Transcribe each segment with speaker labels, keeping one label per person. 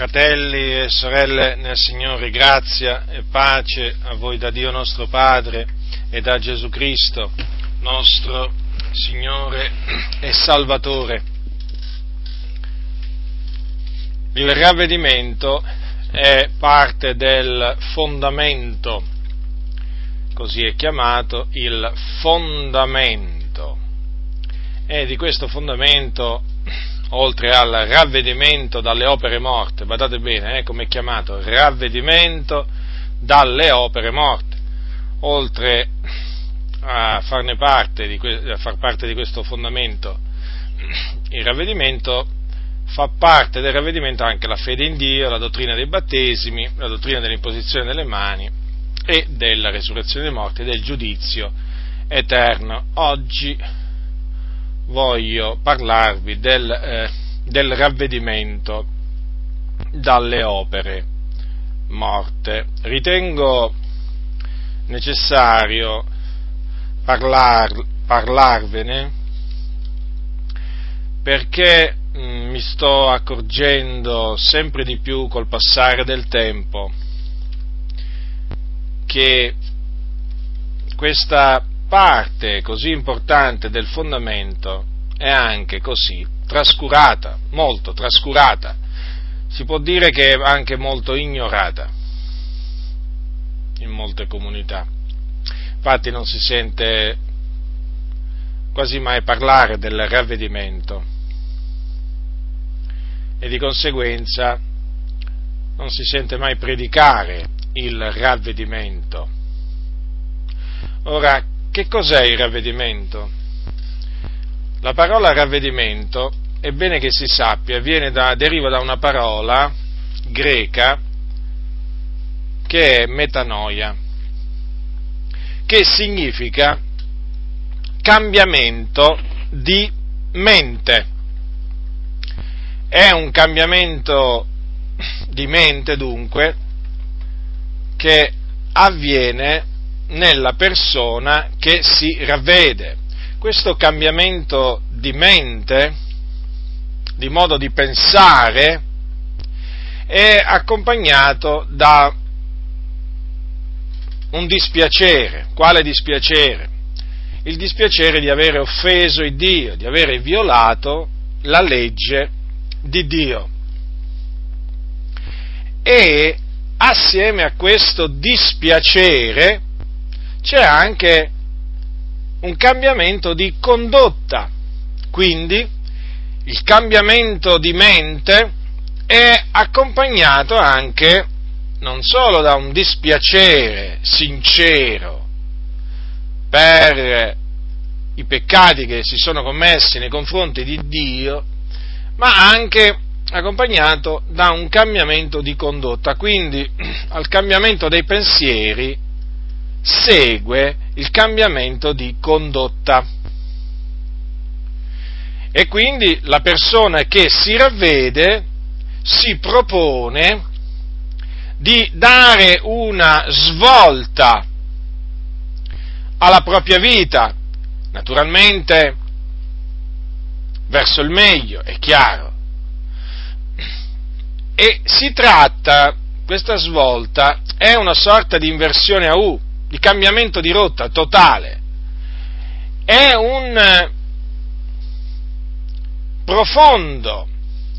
Speaker 1: Fratelli e sorelle nel Signore, grazia e pace a voi da Dio nostro Padre e da Gesù Cristo, nostro Signore e Salvatore. Il ravvedimento è parte del fondamento, così è chiamato il fondamento. E di questo fondamento oltre al ravvedimento dalle opere morte, badate bene, eh, come è chiamato, ravvedimento dalle opere morte, oltre a parte, di, a far parte di questo fondamento, il ravvedimento fa parte del ravvedimento anche la fede in Dio, la dottrina dei battesimi, la dottrina dell'imposizione delle mani e della resurrezione dei morti e del giudizio eterno. Oggi voglio parlarvi del, eh, del ravvedimento dalle opere morte. Ritengo necessario parlar, parlarvene perché mh, mm, mi sto accorgendo sempre di più col passare del tempo che questa parte così importante del fondamento è anche così trascurata, molto trascurata, si può dire che è anche molto ignorata in molte comunità. Infatti non si sente quasi mai parlare del ravvedimento e di conseguenza non si sente mai predicare il ravvedimento. Ora, che cos'è il ravvedimento? La parola ravvedimento, è bene che si sappia, da, deriva da una parola greca che è metanoia, che significa cambiamento di mente. È un cambiamento di mente dunque che avviene nella persona che si ravvede. Questo cambiamento di mente, di modo di pensare, è accompagnato da un dispiacere. Quale dispiacere? Il dispiacere di avere offeso il Dio, di avere violato la legge di Dio. E assieme a questo dispiacere c'è anche un cambiamento di condotta. Quindi il cambiamento di mente è accompagnato anche non solo da un dispiacere sincero per i peccati che si sono commessi nei confronti di Dio, ma anche accompagnato da un cambiamento di condotta. Quindi al cambiamento dei pensieri segue il cambiamento di condotta. E quindi la persona che si ravvede si propone di dare una svolta alla propria vita, naturalmente verso il meglio, è chiaro. E si tratta, questa svolta è una sorta di inversione a U, di cambiamento di rotta totale. È un eh, profondo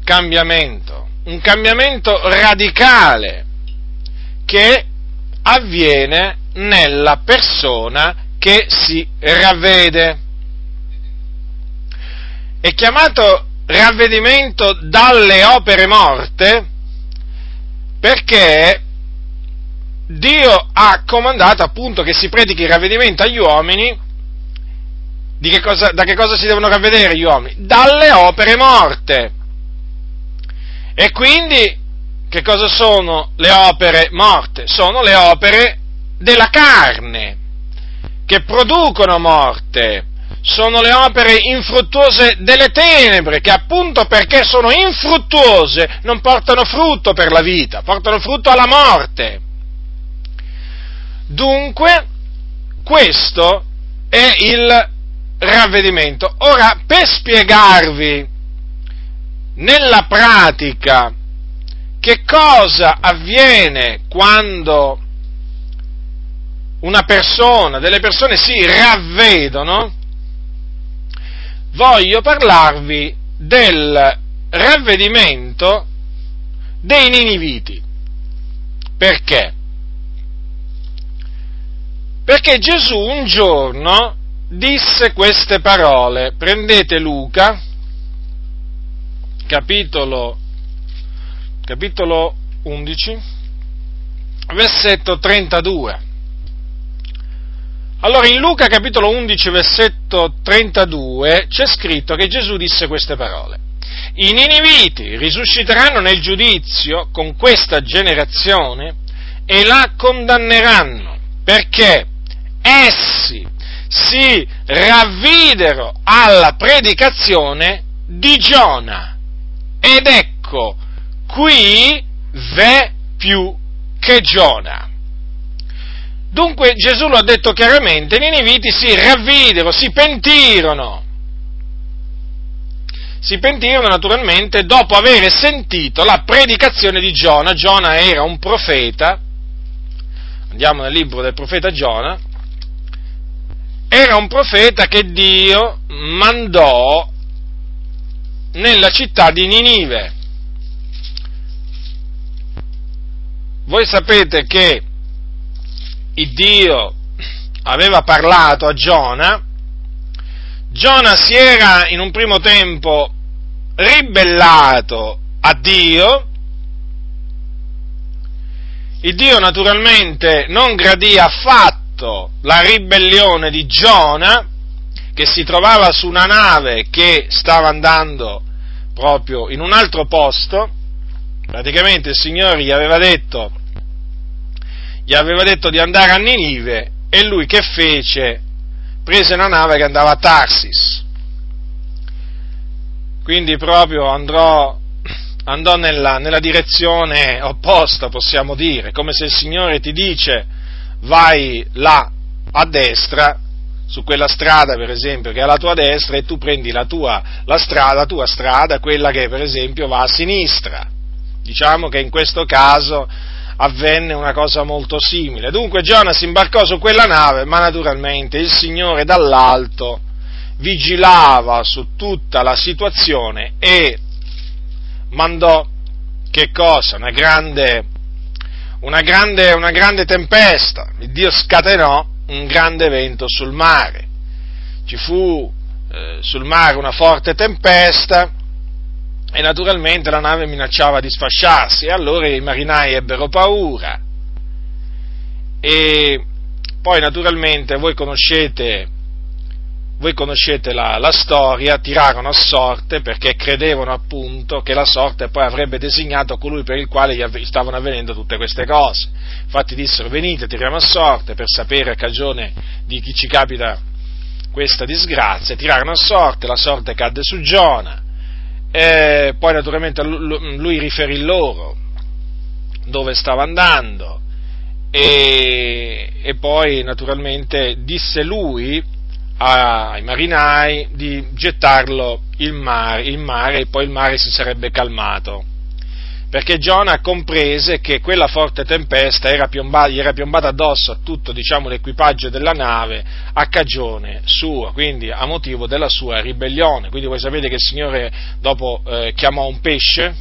Speaker 1: cambiamento, un cambiamento radicale che avviene nella persona che si ravvede. È chiamato ravvedimento dalle opere morte perché Dio ha comandato appunto che si predichi il ravvedimento agli uomini. Che cosa, da che cosa si devono ravvedere gli uomini? Dalle opere morte. E quindi che cosa sono le opere morte? Sono le opere della carne, che producono morte. Sono le opere infruttuose delle tenebre, che appunto perché sono infruttuose non portano frutto per la vita, portano frutto alla morte. Dunque, questo è il ravvedimento. Ora, per spiegarvi nella pratica che cosa avviene quando una persona, delle persone si ravvedono, voglio parlarvi del ravvedimento dei niniviti. Perché? Perché Gesù un giorno disse queste parole. Prendete Luca, capitolo, capitolo 11, versetto 32. Allora in Luca capitolo 11 versetto 32 c'è scritto che Gesù disse queste parole. I niniviti risusciteranno nel giudizio con questa generazione e la condanneranno perché essi si ravvidero alla predicazione di Giona. Ed ecco, qui v'è più che Giona. Dunque Gesù lo ha detto chiaramente, i niniviti si ravvidero, si pentirono. Si pentirono naturalmente dopo aver sentito la predicazione di Giona. Giona era un profeta, andiamo nel libro del profeta Giona, era un profeta che Dio mandò nella città di Ninive. Voi sapete che Dio aveva parlato a Giona, Giona si era in un primo tempo ribellato a Dio, il Dio naturalmente non gradì affatto la ribellione di Giona, che si trovava su una nave che stava andando proprio in un altro posto, praticamente il Signore gli aveva detto gli aveva detto di andare a Ninive e lui che fece? Prese una nave che andava a Tarsis. Quindi proprio andrò, andò nella, nella direzione opposta, possiamo dire, come se il Signore ti dice vai là a destra, su quella strada per esempio che è alla tua destra e tu prendi la tua, la strada, la tua strada, quella che per esempio va a sinistra. Diciamo che in questo caso avvenne una cosa molto simile. Dunque Giona si imbarcò su quella nave, ma naturalmente il Signore dall'alto vigilava su tutta la situazione e mandò che cosa? Una grande, una grande, una grande tempesta. Il Dio scatenò un grande vento sul mare. Ci fu eh, sul mare una forte tempesta e naturalmente la nave minacciava di sfasciarsi e allora i marinai ebbero paura e poi naturalmente voi conoscete, voi conoscete la, la, storia, tirarono a sorte perché credevano appunto che la sorte poi avrebbe designato colui per il quale gli stavano avvenendo tutte queste cose. Infatti dissero venite, tiriamo a sorte per sapere a cagione di chi ci capita questa disgrazia, tirarono a sorte, la sorte cadde su Giona e poi naturalmente lui riferì loro dove stava andando e, e poi naturalmente disse lui ai marinai di gettarlo in mare, in mare e poi il mare si sarebbe calmato perché Giona comprese che quella forte tempesta era piombata, gli era piombata addosso a tutto diciamo, l'equipaggio della nave a cagione sua, quindi a motivo della sua ribellione. Quindi voi sapete che il Signore dopo eh, chiamò un pesce,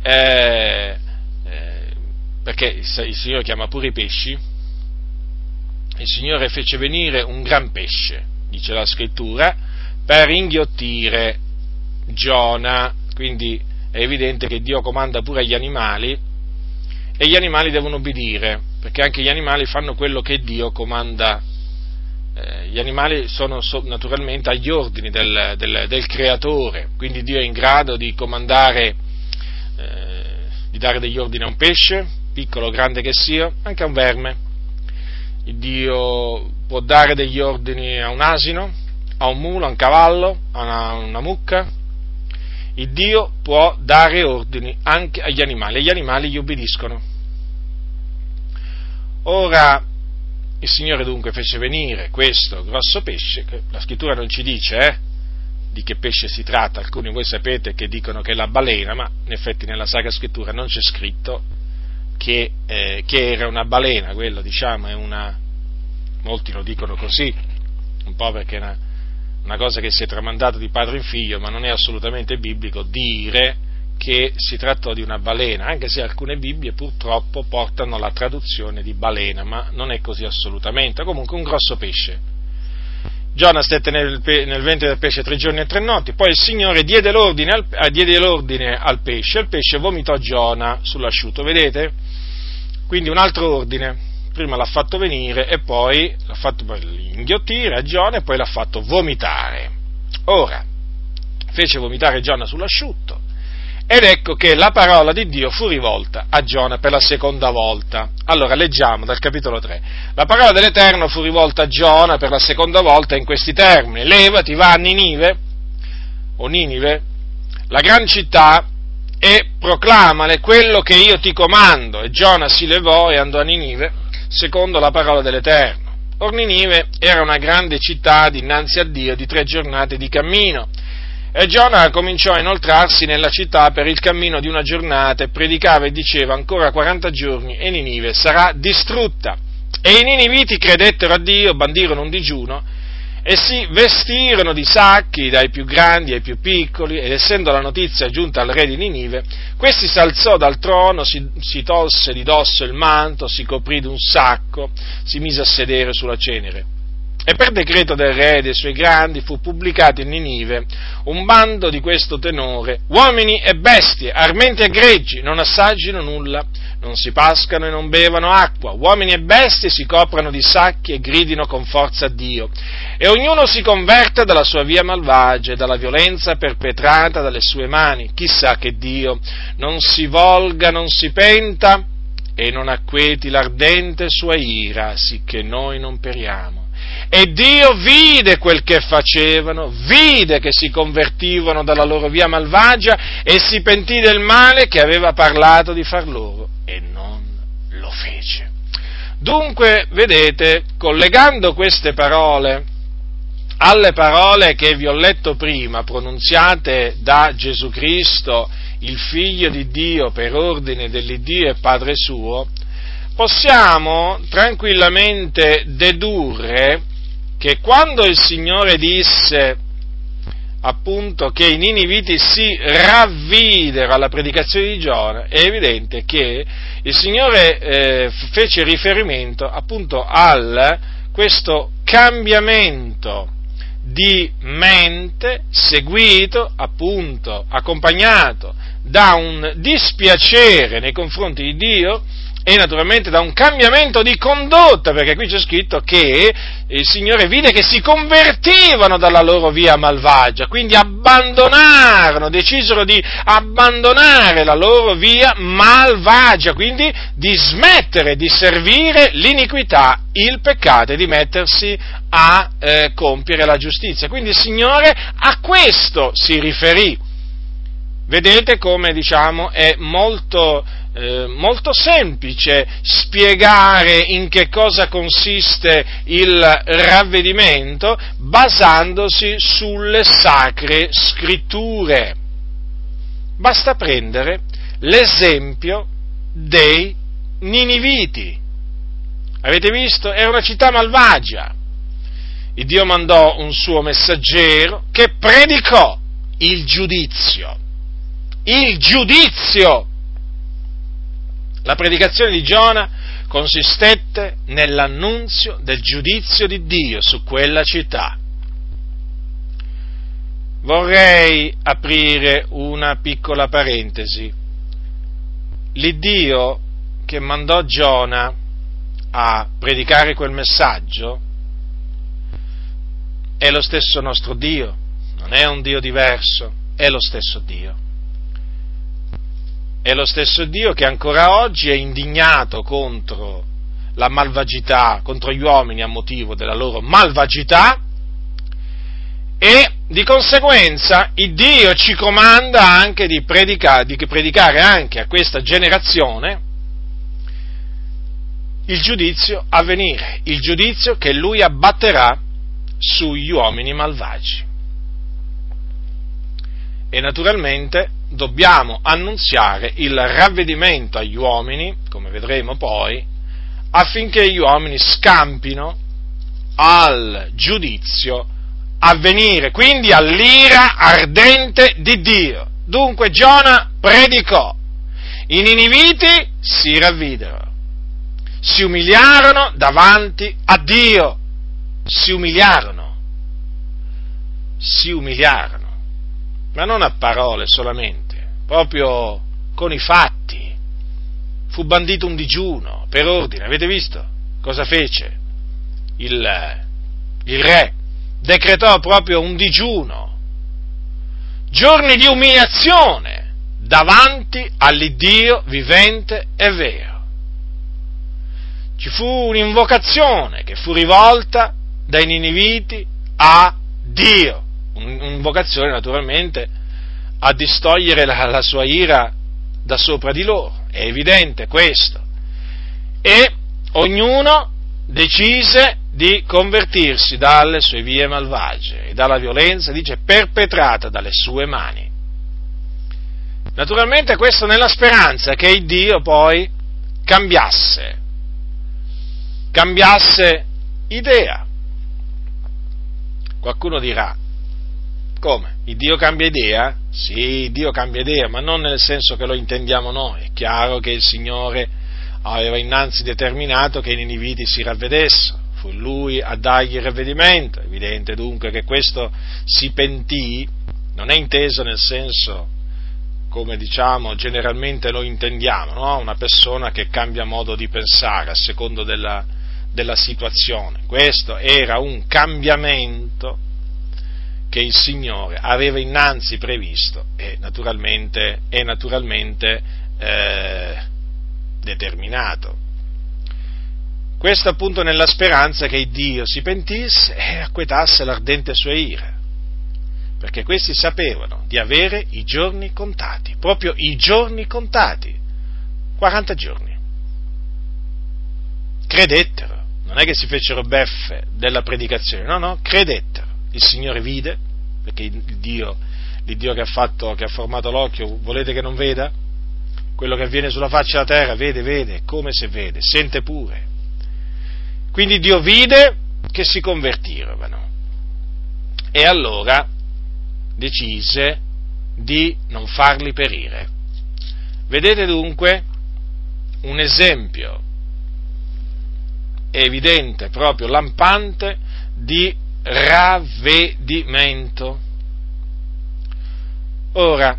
Speaker 1: eh, eh, perché il Signore chiama pure i pesci, il Signore fece venire un gran pesce, dice la scrittura, per inghiottire Giona, quindi è evidente che Dio comanda pure agli animali e gli animali devono obbedire, perché anche gli animali fanno quello che Dio comanda. Eh, gli animali sono so, naturalmente agli ordini del, del, del, Creatore, quindi Dio è in grado di comandare, eh, di dare degli ordini a un pesce, piccolo o grande che sia, anche a un verme. Dio può dare degli ordini a un asino, a un mulo, a un cavallo, a una, una mucca, il Dio può dare ordini anche agli animali e gli animali gli obbediscono. Ora, il Signore dunque fece venire questo grosso pesce, che la scrittura non ci dice, eh? di che pesce si tratta, alcuni voi sapete che dicono che è la balena, ma in effetti nella Sacra Scrittura non c'è scritto che, eh, che era una balena, quello diciamo è una, molti lo dicono così, un po' perché è una, una cosa che si è tramandata di padre in figlio, ma non è assolutamente biblico dire che si trattò di una balena, anche se alcune Bibbie purtroppo portano la traduzione di balena, ma non è così assolutamente, comunque un grosso pesce Giona stette nel, nel, ventre del pesce tre giorni e tre notti, poi il Signore diede l'ordine, al, eh, diede l'ordine al pesce, il pesce vomitò Giona sull'asciutto, vedete? Quindi un altro ordine, prima l'ha fatto venire e poi l'ha fatto inghiottire a Giona e poi l'ha fatto vomitare. Ora, fece vomitare Giona sull'asciutto, ed ecco che la parola di Dio fu rivolta a Giona per la seconda volta. Allora leggiamo dal capitolo 3. La parola dell'Eterno fu rivolta a Giona per la seconda volta in questi termini. Levati, va a Ninive, o Ninive, la gran città, e proclamale quello che io ti comando. E Giona si levò e andò a Ninive, secondo la parola dell'Eterno. Or Ninive era una grande città dinanzi a Dio di tre giornate di cammino e Giona cominciò a inoltrarsi nella città per il cammino di una giornata e predicava e diceva ancora 40 giorni e Ninive sarà distrutta. E i niniviti credettero a Dio, bandirono un digiuno e si vestirono di sacchi dai più grandi ai più piccoli ed essendo la notizia giunta al re di Ninive, questi si alzò dal trono, si, si tolse di dosso il manto, si coprì d'un sacco, si mise a sedere sulla cenere e per decreto del re e dei suoi grandi fu pubblicato in Ninive un bando di questo tenore, uomini e bestie, armenti e greggi, non assaggino nulla, non si pascano e non bevano acqua, uomini e bestie si coprano di sacchi e gridino con forza a Dio, e ognuno si converte dalla sua via malvagia e dalla violenza perpetrata dalle sue mani. Chissà che Dio non si volga, non si penta e non acqueti l'ardente sua ira, sicché noi non periamo. E Dio vide quel che facevano, vide che si convertivano dalla loro via malvagia e si pentì del male che aveva parlato di far loro e non lo fece. Dunque, vedete, collegando queste parole alle parole che vi ho letto prima, pronunziate da Gesù Cristo, il Figlio di Dio per ordine dell'Iddio e Padre suo, possiamo tranquillamente dedurre che quando il Signore disse appunto che i niniviti si ravvidero alla predicazione di Giona, è evidente che il Signore eh, fece riferimento appunto a questo cambiamento di mente seguito, appunto, accompagnato da un dispiacere nei confronti di Dio e naturalmente da un cambiamento di condotta, perché qui c'è scritto che il Signore vide che si convertivano dalla loro via malvagia, quindi abbandonarono, decisero di abbandonare la loro via malvagia, quindi di smettere di servire l'iniquità, il peccato e di mettersi a eh, compiere la giustizia. Quindi il Signore a questo si riferì. Vedete come diciamo è molto eh, molto semplice spiegare in che cosa consiste il ravvedimento basandosi sulle sacre scritture. Basta prendere l'esempio dei Niniviti. Avete visto? Era una città malvagia. Il Dio mandò un suo messaggero che predicò il giudizio. Il giudizio la predicazione di Giona consistette nell'annunzio del giudizio di Dio su quella città. Vorrei aprire una piccola parentesi. L'Iddio che mandò Giona a predicare quel messaggio è lo stesso nostro Dio, non è un Dio diverso, è lo stesso Dio è lo stesso Dio che ancora oggi è indignato contro la malvagità, contro gli uomini a motivo della loro malvagità e di conseguenza il Dio ci comanda anche di predicare, di predicare anche a questa generazione il giudizio a venire, il giudizio che lui abbatterà sugli uomini malvagi. E naturalmente dobbiamo annunziare il ravvedimento agli uomini, come vedremo poi, affinché gli uomini scampino al giudizio a venire, quindi all'ira ardente di Dio. Dunque Giona predicò, i niniviti si ravvidero, si umiliarono davanti a Dio, si umiliarono, si umiliarono, ma non a parole solamente, proprio con i fatti. Fu bandito un digiuno per ordine, avete visto cosa fece il, il re? Decretò proprio un digiuno, giorni di umiliazione davanti all'Iddio vivente e vero. Ci fu un'invocazione che fu rivolta dai niniviti a Dio, un'invocazione naturalmente a distogliere la, la sua ira da sopra di loro, è evidente questo. E ognuno decise di convertirsi dalle sue vie malvagie e dalla violenza, dice, perpetrata dalle sue mani. Naturalmente questo nella speranza che il Dio poi cambiasse, cambiasse idea. Qualcuno dirà, come? Il Dio cambia idea? Sì, Dio cambia idea, ma non nel senso che lo intendiamo noi. È chiaro che il Signore aveva innanzi determinato che i niniviti si ravvedessero, fu lui a dargli il ravvedimento, evidente dunque che questo si pentì, non è inteso nel senso come diciamo generalmente lo intendiamo, no? una persona che cambia modo di pensare a secondo della, della situazione. Questo era un cambiamento che il Signore aveva innanzi previsto e naturalmente, e naturalmente eh, determinato. Questo appunto nella speranza che Dio si pentisse e acquetasse l'ardente sua ira perché questi sapevano di avere i giorni contati, proprio i giorni contati, 40 giorni. Credettero, non è che si fecero beffe della predicazione, no, no, credettero. Il Signore vide, perché il Dio, il Dio che, ha fatto, che ha formato l'occhio, volete che non veda? Quello che avviene sulla faccia della terra, vede, vede, come se vede, sente pure. Quindi Dio vide che si convertirono. E allora decise di non farli perire. Vedete dunque un esempio evidente, proprio lampante, di ravvedimento. Ora,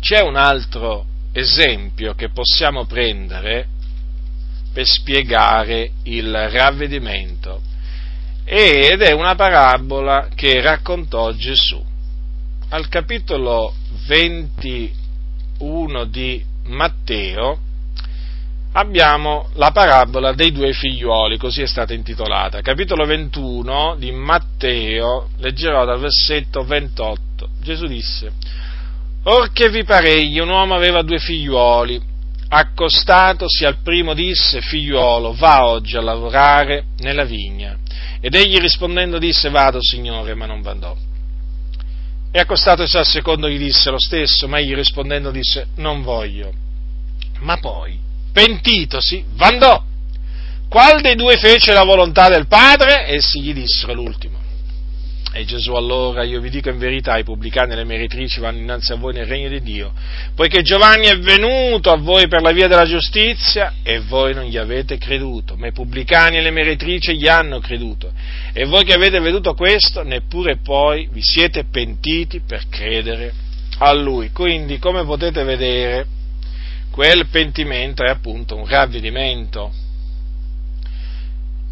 Speaker 1: c'è un altro esempio che possiamo prendere per spiegare il ravvedimento ed è una parabola che raccontò Gesù. Al capitolo 21 di Matteo abbiamo la parabola dei due figliuoli, così è stata intitolata. Capitolo 21 di Matteo, leggerò dal versetto 28. Gesù disse, Or che vi paregli, un uomo aveva due figliuoli, accostatosi al primo disse, figliuolo, va oggi a lavorare nella vigna. Ed egli rispondendo disse, vado signore, ma non vandò. E accostatosi al secondo gli disse lo stesso, ma egli rispondendo disse, non voglio. Ma poi, pentitosi, vandò. Qual dei due fece la volontà del Padre? Essi gli dissero l'ultimo. E Gesù allora, io vi dico in verità, i pubblicani e le meretrici vanno innanzi a voi nel regno di Dio, poiché Giovanni è venuto a voi per la via della giustizia e voi non gli avete creduto, ma i pubblicani e le meretrici gli hanno creduto. E voi che avete veduto questo, neppure poi vi siete pentiti per credere a lui. Quindi, come potete vedere, quel pentimento è appunto un ravvedimento.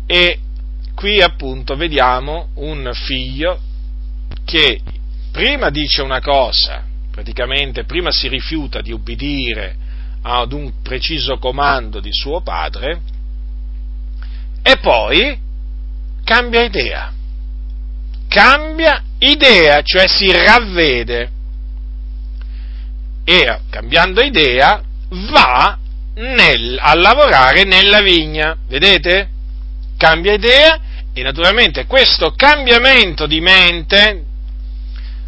Speaker 1: E qui appunto vediamo un figlio che prima dice una cosa, praticamente prima si rifiuta di ubbidire ad un preciso comando di suo padre e poi cambia idea. Cambia idea, cioè si ravvede e cambiando idea va nel, a lavorare nella vigna. Vedete? Cambia idea e naturalmente questo cambiamento di mente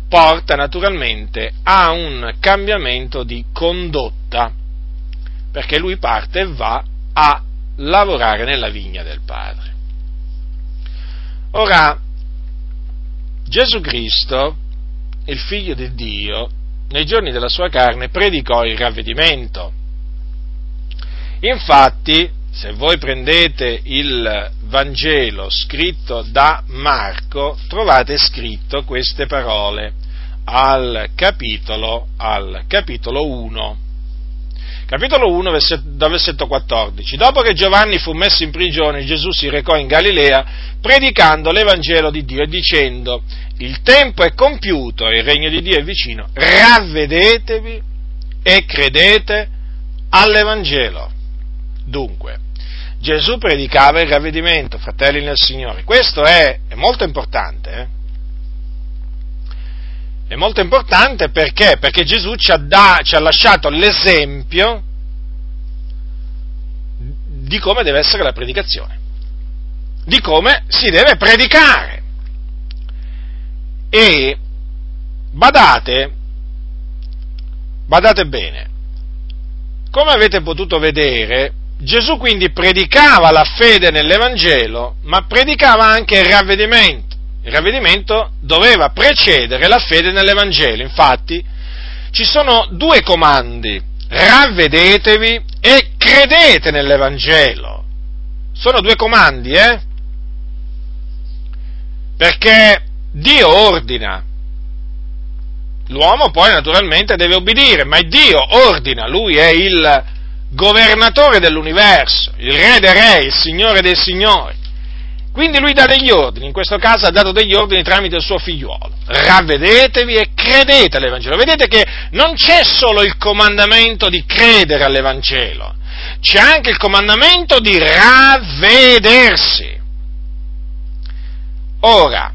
Speaker 1: porta naturalmente a un cambiamento di condotta, perché lui parte e va a lavorare nella vigna del Padre. Ora, Gesù Cristo, il figlio di Dio, nei giorni della sua carne predicò il ravvedimento. Infatti, se voi prendete il Vangelo scritto da Marco, trovate scritto queste parole al capitolo, al capitolo 1. Capitolo 1, dal versetto 14. Dopo che Giovanni fu messo in prigione, Gesù si recò in Galilea predicando l'Evangelo di Dio e dicendo, il tempo è compiuto e il regno di Dio è vicino, ravvedetevi e credete all'Evangelo. Dunque, Gesù predicava il ravvedimento, fratelli nel Signore. Questo è, è molto importante. Eh? È molto importante perché? Perché Gesù ci ha, da, ci ha lasciato l'esempio di come deve essere la predicazione, di come si deve predicare. E badate, badate bene, come avete potuto vedere, Gesù quindi predicava la fede nell'Evangelo, ma predicava anche il ravvedimento. Il ravvedimento doveva precedere la fede nell'Evangelo. Infatti, ci sono due comandi, ravvedetevi e credete nell'Evangelo. Sono due comandi, eh? Perché Dio ordina. L'uomo poi naturalmente deve obbedire, ma Dio ordina, lui è il governatore dell'universo, il re dei re, il signore dei signori. Quindi lui dà degli ordini, in questo caso ha dato degli ordini tramite il suo figliuolo. Ravvedetevi e credete all'Evangelo. Vedete che non c'è solo il comandamento di credere all'Evangelo, c'è anche il comandamento di ravvedersi. Ora,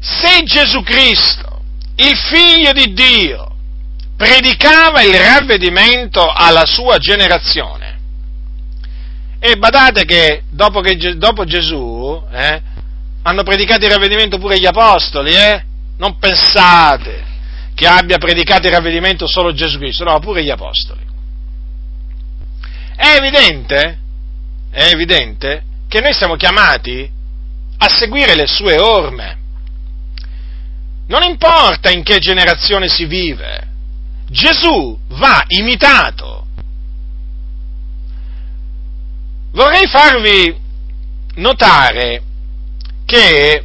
Speaker 1: se Gesù Cristo, il figlio di Dio, predicava il ravvedimento alla sua generazione. E badate che dopo, che, dopo Gesù eh, hanno predicato il ravvedimento pure gli apostoli, eh? Non pensate che abbia predicato il ravvedimento solo Gesù Cristo, no, pure gli apostoli. È evidente, è evidente che noi siamo chiamati a seguire le sue orme. Non importa in che generazione si vive, Gesù va imitato. Vorrei farvi notare che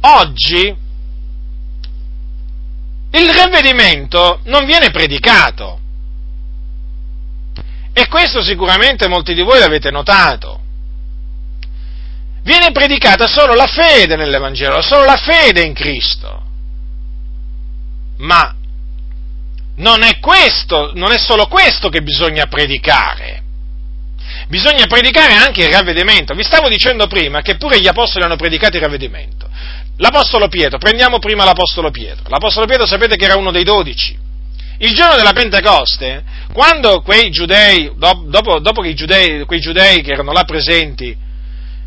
Speaker 1: oggi il ravvedimento non viene predicato. E questo sicuramente molti di voi l'avete notato. Viene predicata solo la fede nell'Evangelo, solo la fede in Cristo. Ma non è questo, non è solo questo che bisogna predicare. Bisogna predicare anche il ravvedimento. Vi stavo dicendo prima che pure gli apostoli hanno predicato il ravvedimento. L'apostolo Pietro, prendiamo prima l'apostolo Pietro. L'apostolo Pietro sapete che era uno dei dodici. Il giorno della Pentecoste, quando quei giudei, dopo, dopo che giudei, quei giudei che erano là presenti,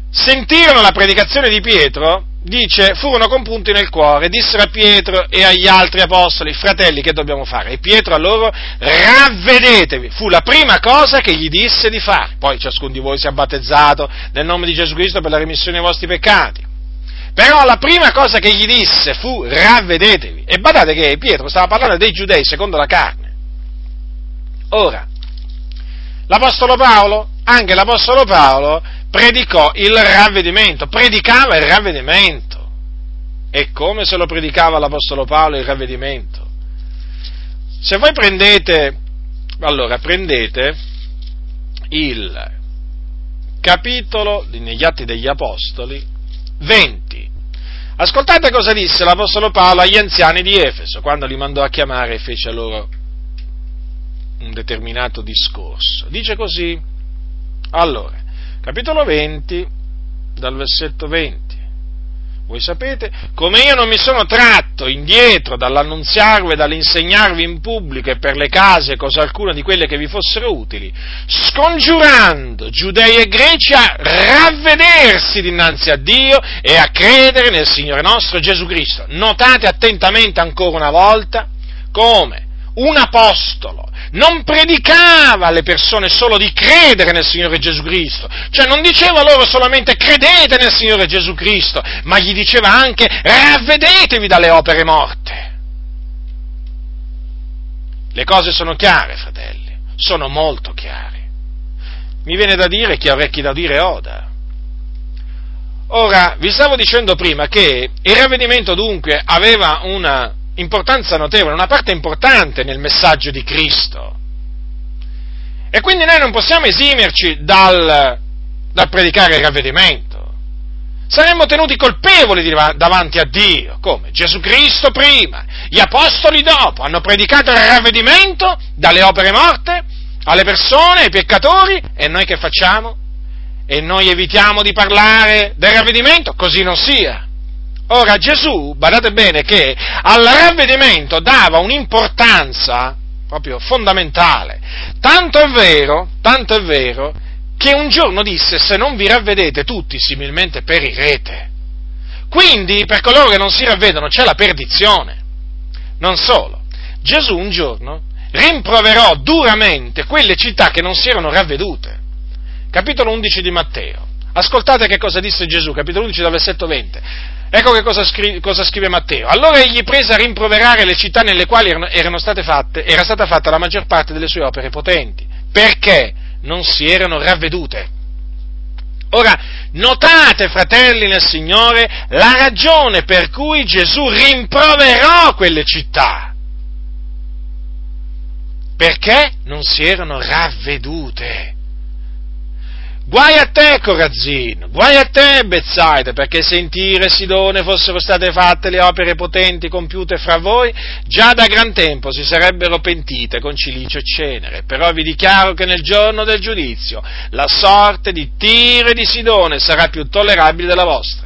Speaker 1: sentirono la predicazione di Pietro, dice, furono compunti nel cuore, dissero a Pietro e agli altri apostoli, fratelli, che dobbiamo fare? E Pietro a loro, ravvedetevi, fu la prima cosa che gli disse di fare. Poi ciascuno di voi si è battezzato nel nome di Gesù Cristo per la remissione dei vostri peccati. Però la prima cosa che gli disse fu ravvedetevi. E badate che Pietro stava parlando dei giudei secondo la carne. Ora, l'Apostolo Paolo, anche l'Apostolo Paolo, predicò il ravvedimento, predicava il ravvedimento. E come se lo predicava l'Apostolo Paolo il ravvedimento? Se voi prendete, allora prendete il capitolo negli Atti degli Apostoli 20. Ascoltate cosa disse l'Apostolo Paolo agli anziani di Efeso quando li mandò a chiamare e fece loro un determinato discorso. Dice così, allora, capitolo 20, dal versetto 20. voi sapete, come io non mi sono tratto indietro dall'annunziarvi e dall'insegnarvi in pubblico e per le case cosa alcuna di quelle che vi fossero utili, scongiurando giudei e greci a ravvedersi dinanzi a Dio e a credere nel Signore nostro Gesù Cristo. Notate attentamente ancora una volta come un apostolo non predicava alle persone solo di credere nel Signore Gesù Cristo, cioè non diceva loro solamente credete nel Signore Gesù Cristo, ma gli diceva anche ravvedetevi dalle opere morte. Le cose sono chiare, fratelli, sono molto chiare. Mi viene da dire chi ha orecchi da dire oda. Ora, vi stavo dicendo prima che il ravvedimento dunque aveva una importanza notevole, una parte importante nel messaggio di Cristo. E quindi noi non possiamo esimerci dal, dal predicare il ravvedimento. Saremmo tenuti colpevoli davanti a Dio, come Gesù Cristo prima, gli apostoli dopo, hanno predicato il ravvedimento dalle opere morte alle persone, ai peccatori, e noi che facciamo? E noi evitiamo di parlare del ravvedimento? Così non sia. Ora Gesù, badate bene, che al ravvedimento dava un'importanza proprio fondamentale. Tanto è vero, tanto è vero, che un giorno disse se non vi ravvedete tutti similmente perirete. Quindi per coloro che non si ravvedono c'è la perdizione. Non solo, Gesù un giorno rimproverò duramente quelle città che non si erano ravvedute. Capitolo 11 di Matteo. Ascoltate che cosa disse Gesù, capitolo 11 dal versetto 20. Ecco che cosa scrive, cosa scrive, Matteo. Allora egli prese a rimproverare le città nelle quali erano, erano fatte, era stata fatta la maggior parte delle sue opere potenti, perché non si erano ravvedute. Ora, notate, fratelli nel Signore, la ragione per cui Gesù rimproverò quelle città. Perché non si erano ravvedute. Guai a te, Corazzino, guai a te, Bezzaida, perché se in Tiro e Sidone fossero state fatte le opere potenti compiute fra voi, già da gran tempo si sarebbero pentite con cilicio e cenere. Però vi dichiaro che nel giorno del giudizio la sorte di Tiro e di Sidone sarà più tollerabile della vostra.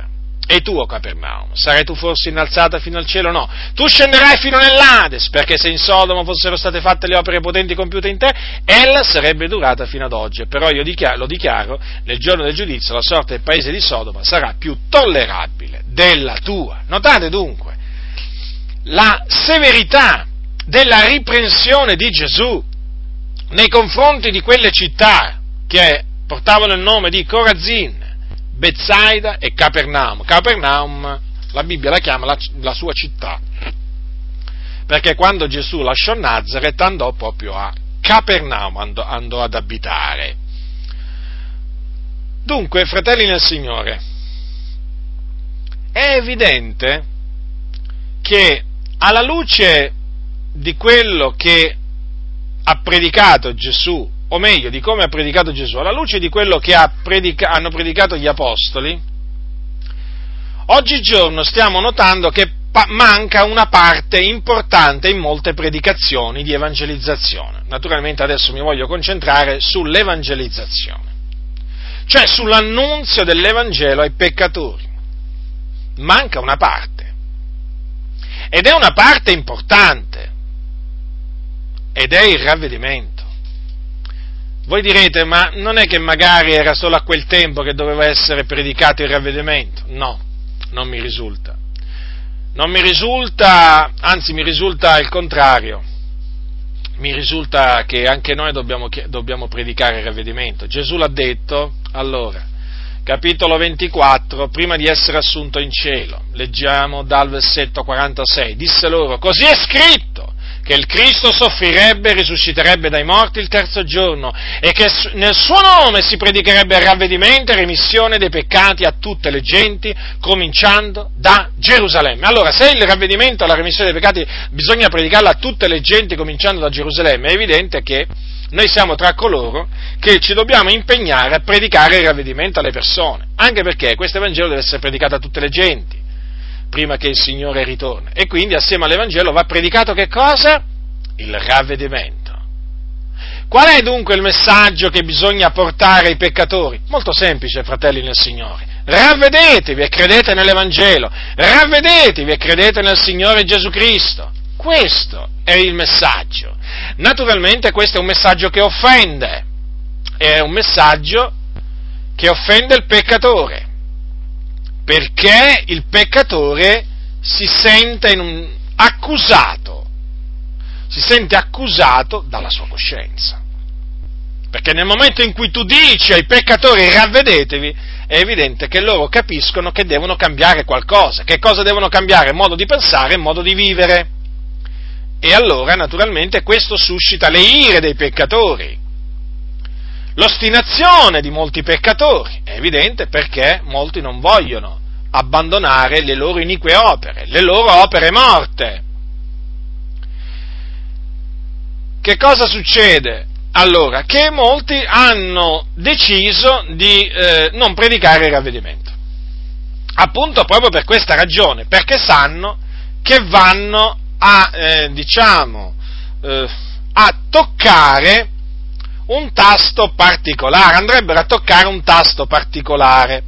Speaker 1: E tu, o Capernaum, sarai tu forse innalzata fino al cielo? No, tu scenderai fino nell'Ades, perché se in Sodoma fossero state fatte le opere potenti compiute in te, ella sarebbe durata fino ad oggi. Però io dichiaro, lo dichiaro, nel giorno del giudizio la sorte del paese di Sodoma sarà più tollerabile della tua. Notate dunque la severità della riprensione di Gesù nei confronti di quelle città che portavano il nome di Corazin, Bezzaida e Capernaum. Capernaum, la Bibbia la chiama la, la sua città, perché quando Gesù lasciò Nazareth andò proprio a Capernaum, andò, andò ad abitare. Dunque, fratelli nel Signore, è evidente che alla luce di quello che ha predicato Gesù o meglio di come ha predicato Gesù, alla luce di quello che ha predica- hanno predicato gli apostoli, oggigiorno stiamo notando che pa- manca una parte importante in molte predicazioni di evangelizzazione. Naturalmente adesso mi voglio concentrare sull'evangelizzazione, cioè sull'annunzio dell'Evangelo ai peccatori. Manca una parte. Ed è una parte importante. Ed è il ravvedimento. Voi direte, ma non è che magari era solo a quel tempo che doveva essere predicato il ravvedimento? No, non mi risulta. Non mi risulta, anzi mi risulta il contrario. Mi risulta che anche noi dobbiamo, dobbiamo predicare il ravvedimento. Gesù l'ha detto, allora, capitolo 24, prima di essere assunto in cielo, leggiamo dal versetto 46, disse loro, così è scritto, che il Cristo soffrirebbe e risusciterebbe dai morti il terzo giorno e che nel suo nome si predicherebbe ravvedimento e remissione dei peccati a tutte le genti, cominciando da Gerusalemme. Allora, se il ravvedimento e la remissione dei peccati bisogna predicarla a tutte le genti, cominciando da Gerusalemme, è evidente che noi siamo tra coloro che ci dobbiamo impegnare a predicare il ravvedimento alle persone, anche perché questo Evangelo deve essere predicato a tutte le genti prima che il Signore ritorni. E quindi assieme all'Evangelo va predicato che cosa? Il ravvedimento. Qual è dunque il messaggio che bisogna portare ai peccatori? Molto semplice, fratelli nel Signore. ravvedetevi e credete nell'Evangelo, ravvedetevi e credete nel Signore Gesù Cristo. Questo è il messaggio. Naturalmente questo è un messaggio che offende, è un messaggio che offende il peccatore, perché il peccatore si sente un, accusato, si sente accusato dalla sua coscienza. Perché nel momento in cui tu dici ai peccatori ravvedetevi, è evidente che loro capiscono che devono cambiare qualcosa. Che cosa devono cambiare? Modo di pensare modo di vivere. E allora, naturalmente, questo suscita le ire dei peccatori, l'ostinazione di molti peccatori. È evidente perché molti non vogliono abbandonare le loro inique opere, le loro opere morte. Che cosa succede? Allora, che molti hanno deciso di eh, non predicare il ravvedimento. Appunto proprio per questa ragione, perché sanno che vanno a, eh, diciamo, eh, a toccare un tasto particolare, andrebbero a toccare un tasto particolare,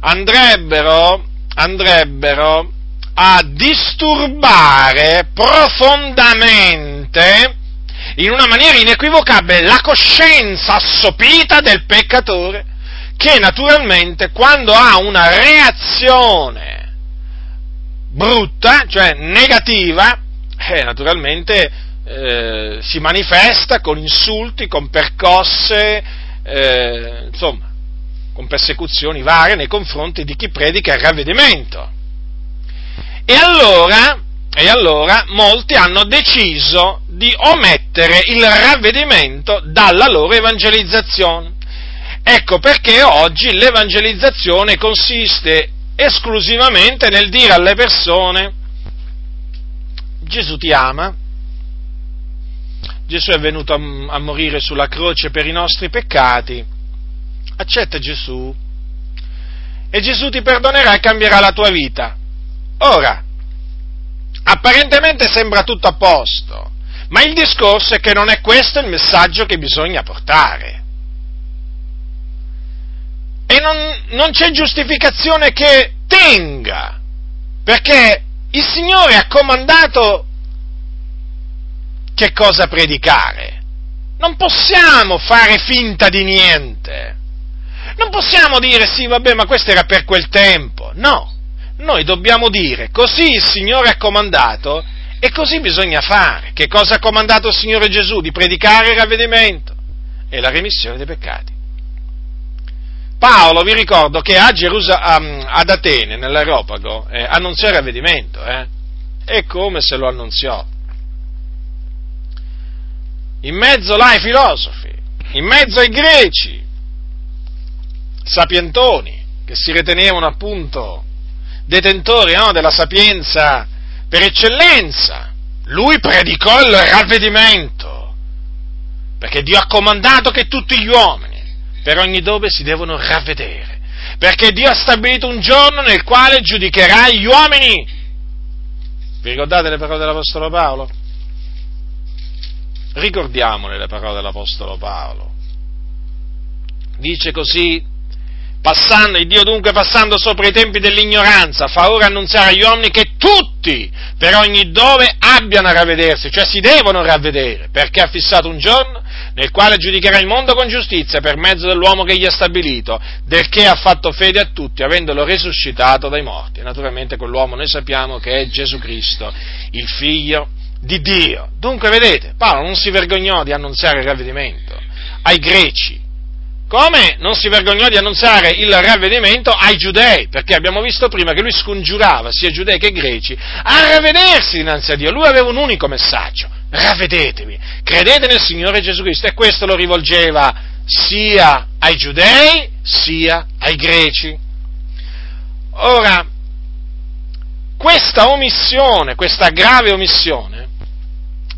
Speaker 1: andrebbero, andrebbero a disturbare profondamente in una maniera inequivocabile la coscienza assopita del peccatore che naturalmente quando ha una reazione brutta, cioè negativa, eh, naturalmente eh, si manifesta con insulti, con percosse, eh, insomma, con persecuzioni varie nei confronti di chi predica il ravvedimento. E allora, e allora molti hanno deciso di omettere il ravvedimento dalla loro evangelizzazione. Ecco perché oggi l'evangelizzazione consiste esclusivamente nel dire alle persone Gesù ti ama, Gesù è venuto a, a morire sulla croce per i nostri peccati, accetta Gesù e Gesù ti perdonerà e cambierà la tua vita. Ora, Apparentemente sembra tutto a posto, ma il discorso è che non è questo il messaggio che bisogna portare. E non, non c'è giustificazione che tenga, perché il Signore ha comandato che cosa predicare. Non possiamo fare finta di niente. Non possiamo dire sì, vabbè, ma questo era per quel tempo. No, noi dobbiamo dire così il Signore ha comandato e così bisogna fare. Che cosa ha comandato il Signore Gesù? Di predicare il ravvedimento e la remissione dei peccati. Paolo, vi ricordo che a Gerusal- ad Atene, nell'Aeropago, eh, annunziò il ravvedimento, eh? E come se lo annunziò? In mezzo là ai filosofi, in mezzo ai greci, sapientoni, che si ritenevano appunto detentore no, della sapienza per eccellenza. Lui predicò il ravvedimento, perché Dio ha comandato che tutti gli uomini per ogni dove si devono ravvedere, perché Dio ha stabilito un giorno nel quale giudicherà gli uomini. Vi ricordate le parole dell'Apostolo Paolo? Ricordiamole le parole dell'Apostolo Paolo. Dice così Passando, Dio dunque passando sopra i tempi dell'ignoranza, fa ora annunziare agli uomini che tutti, per ogni dove, abbiano a ravvedersi, cioè si devono ravvedere, perché ha fissato un giorno nel quale giudicherà il mondo con giustizia per mezzo dell'uomo che gli ha stabilito, del che ha fatto fede a tutti, avendolo risuscitato dai morti. Naturalmente quell'uomo noi sappiamo che è Gesù Cristo, il figlio di Dio. Dunque vedete, Paolo non si vergognò di annunziare il ravvedimento ai greci, come non si vergognò di annunziare il ravvedimento ai giudei, perché abbiamo visto prima che lui scongiurava sia giudei che greci a ravvedersi dinanzi a Dio. Lui aveva un unico messaggio, ravvedetevi, credete nel Signore Gesù Cristo e questo lo rivolgeva sia ai giudei sia ai greci. Ora, questa omissione, questa grave omissione,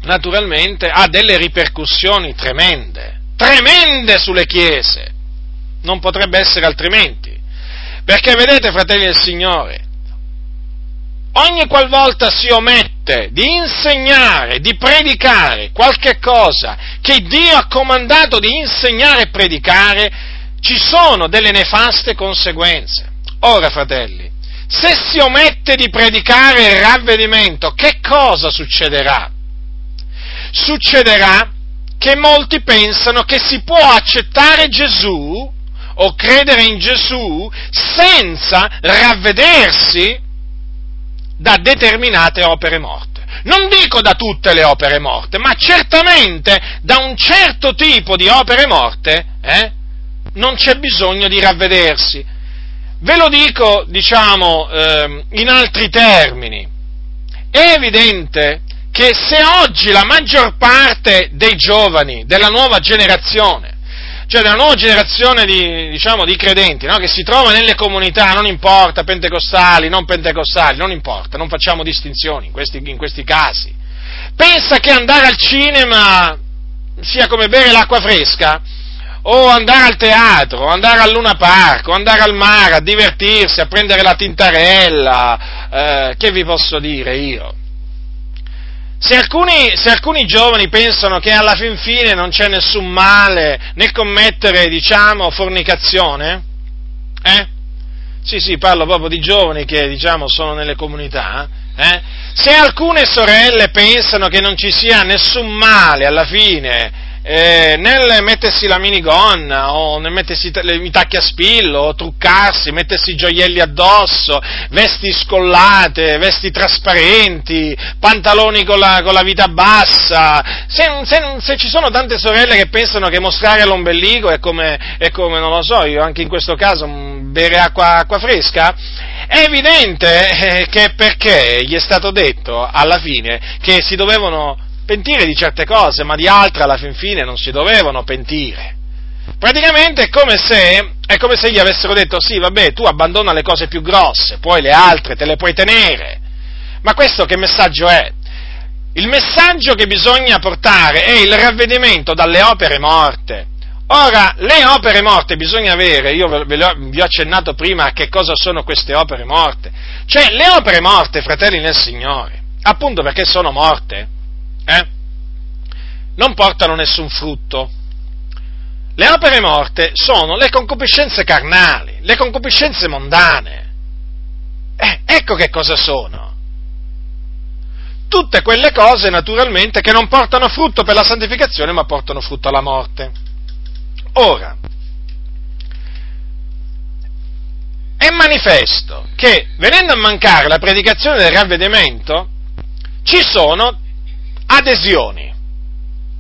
Speaker 1: naturalmente ha delle ripercussioni tremende tremende sulle chiese. Non potrebbe essere altrimenti. Perché vedete, fratelli del Signore, ogni qualvolta si omette di insegnare, di predicare qualche cosa che Dio ha comandato di insegnare e predicare, ci sono delle nefaste conseguenze. Ora, fratelli, se si omette di predicare il ravvedimento, che cosa succederà? Succederà che molti pensano che si può accettare Gesù o credere in Gesù senza ravvedersi da determinate opere morte. Non dico da tutte le opere morte, ma certamente da un certo tipo di opere morte eh, non c'è bisogno di ravvedersi. Ve lo dico, diciamo, eh, in altri termini. È evidente che se oggi la maggior parte dei giovani, della nuova generazione, cioè della nuova generazione di, diciamo, di credenti, no? che si trova nelle comunità, non importa, pentecostali, non pentecostali, non importa, non facciamo distinzioni in questi, in questi casi, pensa che andare al cinema sia come bere l'acqua fresca, o andare al teatro, o andare al Luna Park, o andare al mare a divertirsi, a prendere la tintarella, eh, che vi posso dire io? Se alcuni, se alcuni, giovani pensano che alla fin fine non c'è nessun male nel commettere, diciamo, fornicazione, eh? Sì, sì, parlo proprio di giovani che, diciamo, sono nelle comunità, eh? Se alcune sorelle pensano che non ci sia nessun male alla fine eh, nel mettersi la minigonna o nel mettersi i tacchi a spillo o truccarsi, mettersi gioielli addosso, vesti scollate, vesti trasparenti, pantaloni con la, con la vita bassa. Se, se, se, ci sono tante sorelle che pensano che mostrare l'ombelico è come, è come, non lo so, io anche in questo caso mm, bere acqua, acqua fresca, è evidente eh, che perché gli è stato detto alla fine che si dovevano pentire di certe cose, ma di altre alla fin fine non si dovevano pentire. Praticamente è come se, è come se gli avessero detto sì, vabbè, tu abbandona le cose più grosse, poi le altre te le puoi tenere. Ma questo che messaggio è? Il messaggio che bisogna portare è il ravvedimento dalle opere morte. Ora, le opere morte bisogna avere, io vi ho accennato prima a che cosa sono queste opere morte. Cioè, le opere morte, fratelli nel Signore, appunto perché sono morte, eh? non portano nessun frutto. Le opere morte sono le concupiscenze carnali, le concupiscenze mondane. Eh, ecco che cosa sono. Tutte quelle cose, naturalmente, che non portano frutto per la santificazione, ma portano frutto alla morte. Ora, è manifesto che, venendo a mancare la predicazione del ravvedimento, ci sono adesioni.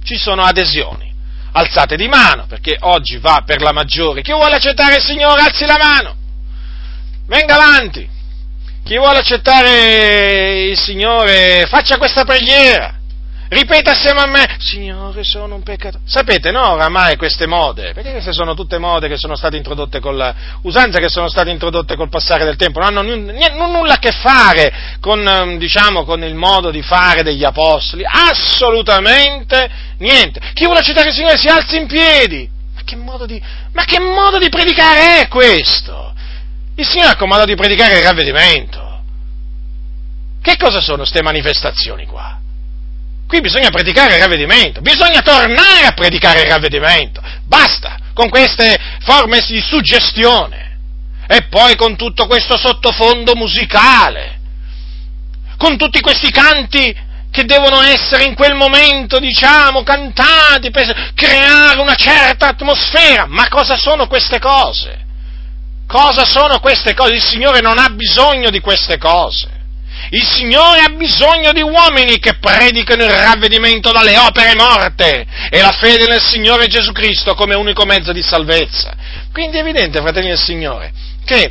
Speaker 1: Ci sono adesioni. Alzate di mano, perché oggi va per la maggiore. Chi vuole accettare il Signore, alzi la mano. Venga avanti. Chi vuole accettare il Signore, faccia questa preghiera. Ripeta assieme a me, Signore, sono un peccatore. Sapete, no, oramai queste mode, perché queste sono tutte mode che sono state introdotte col, usanze che sono state introdotte col passare del tempo, non hanno n- nulla a che fare con, ehm, diciamo, con il modo di fare degli apostoli, assolutamente niente. Chi vuole accettare il Signore si alzi in piedi. Ma che modo di, ma che modo di predicare è questo? Il Signore ha comandato di predicare il ravvedimento. Che cosa sono queste manifestazioni qua? Qui bisogna predicare il ravvedimento, bisogna tornare a predicare il ravvedimento. Basta con queste forme di suggestione. E poi con tutto questo sottofondo musicale, con tutti questi canti che devono essere in quel momento, diciamo, cantati per creare una certa atmosfera. Ma cosa sono queste cose? Cosa sono queste cose? Il Signore non ha bisogno di queste cose. Il Signore ha bisogno di uomini che predicano il ravvedimento dalle opere morte e la fede nel Signore Gesù Cristo come unico mezzo di salvezza. Quindi è evidente, fratelli del Signore, che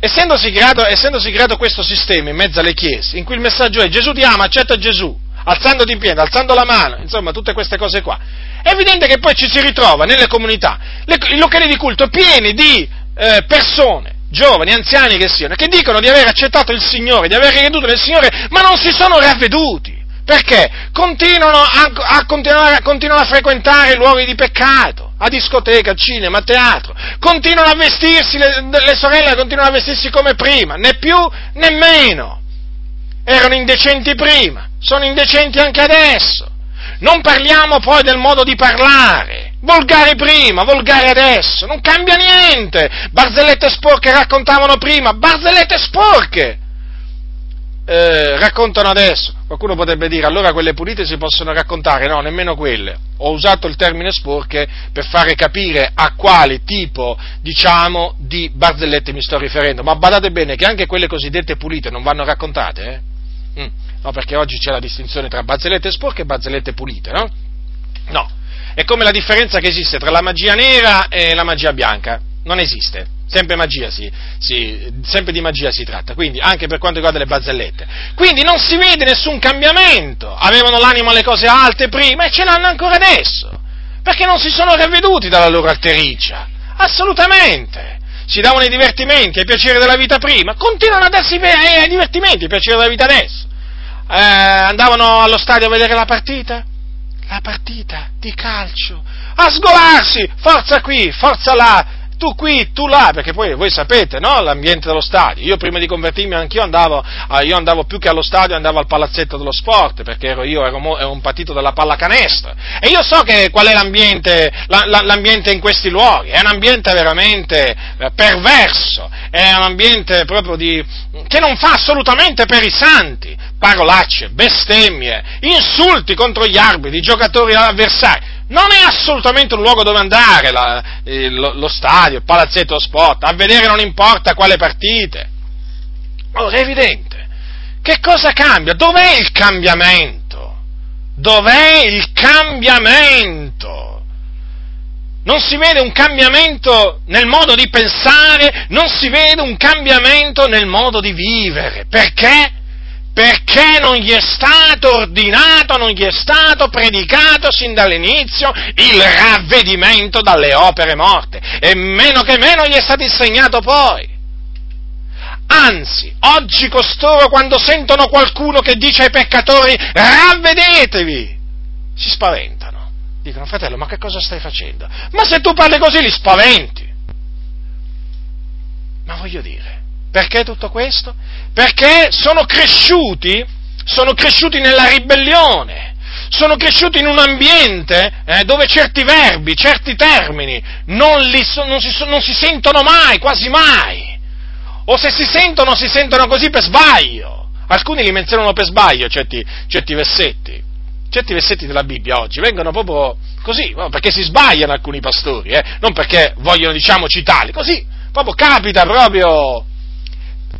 Speaker 1: essendosi creato, essendosi creato questo sistema in mezzo alle chiese, in cui il messaggio è Gesù ti ama, accetta Gesù, alzandoti in piedi, alzando la mano, insomma tutte queste cose qua, è evidente che poi ci si ritrova nelle comunità, i locali di culto pieni di eh, persone giovani, anziani che siano, che dicono di aver accettato il Signore, di aver creduto nel Signore, ma non si sono ravveduti. Perché? Continuano a, a, continuare, continuano a frequentare luoghi di peccato, a discoteca, a cinema, a teatro, continuano a vestirsi, le, le sorelle continuano a vestirsi come prima, né più né meno. Erano indecenti prima, sono indecenti anche adesso. Non parliamo poi del modo di parlare, Volgari prima, volgari adesso, non cambia niente. Barzellette sporche raccontavano prima, barzellette sporche eh, raccontano adesso. Qualcuno potrebbe dire allora quelle pulite si possono raccontare, no, nemmeno quelle. Ho usato il termine sporche per fare capire a quale tipo, diciamo, di barzellette mi sto riferendo, ma badate bene che anche quelle cosiddette pulite non vanno raccontate, eh? mm, no, perché oggi c'è la distinzione tra barzellette sporche e barzellette pulite, no? No, è come la differenza che esiste tra la magia nera e la magia bianca, non esiste sempre magia si, si, sempre di magia si tratta, quindi anche per quanto riguarda le barzellette. Quindi non si vede nessun cambiamento, avevano l'animo alle cose alte prima e ce l'hanno ancora adesso, perché non si sono ravveduti dalla loro altericcia, assolutamente. Si davano i divertimenti, ai piaceri della vita prima, continuano a darsi ai divertimenti, ai piaceri della vita adesso. Eh, andavano allo stadio a vedere la partita? La partita di calcio, a sgolarsi, forza qui, forza là, tu qui, tu là, perché poi voi sapete, no? L'ambiente dello stadio. Io prima di convertirmi anch'io andavo, eh, io andavo più che allo stadio, andavo al palazzetto dello sport, perché ero io, ero, ero un partito della pallacanestro. E io so che, qual è l'ambiente, la, la, l'ambiente in questi luoghi. È un ambiente veramente eh, perverso, è un ambiente proprio di, che non fa assolutamente per i santi. Parolacce, bestemmie, insulti contro gli arbitri, i giocatori avversari non è assolutamente un luogo dove andare, la, eh, lo, lo, stadio, il palazzetto sport, a vedere non importa quale partite. Ora è evidente. Che cosa cambia? Dov'è il cambiamento? Dov'è il cambiamento? Non si vede un cambiamento nel modo di pensare, non si vede un cambiamento nel modo di vivere. Perché? Perché non gli è stato ordinato, non gli è stato predicato sin dall'inizio il ravvedimento dalle opere morte e meno che meno gli è stato insegnato poi. Anzi, oggi costoro quando sentono qualcuno che dice ai peccatori ravvedetevi, si spaventano. Dicono, fratello, ma che cosa stai facendo? Ma se tu parli così li spaventi. Ma voglio dire, perché tutto questo? Perché sono cresciuti, sono cresciuti nella ribellione, sono cresciuti in un ambiente eh, dove certi verbi, certi termini non, li, non, si, non si sentono mai, quasi mai. O se si sentono, si sentono così per sbaglio. Alcuni li menzionano per sbaglio certi, certi versetti. Certi versetti della Bibbia oggi vengono proprio così, perché si sbagliano alcuni pastori, eh, non perché vogliono, diciamo, citarli, così, proprio capita proprio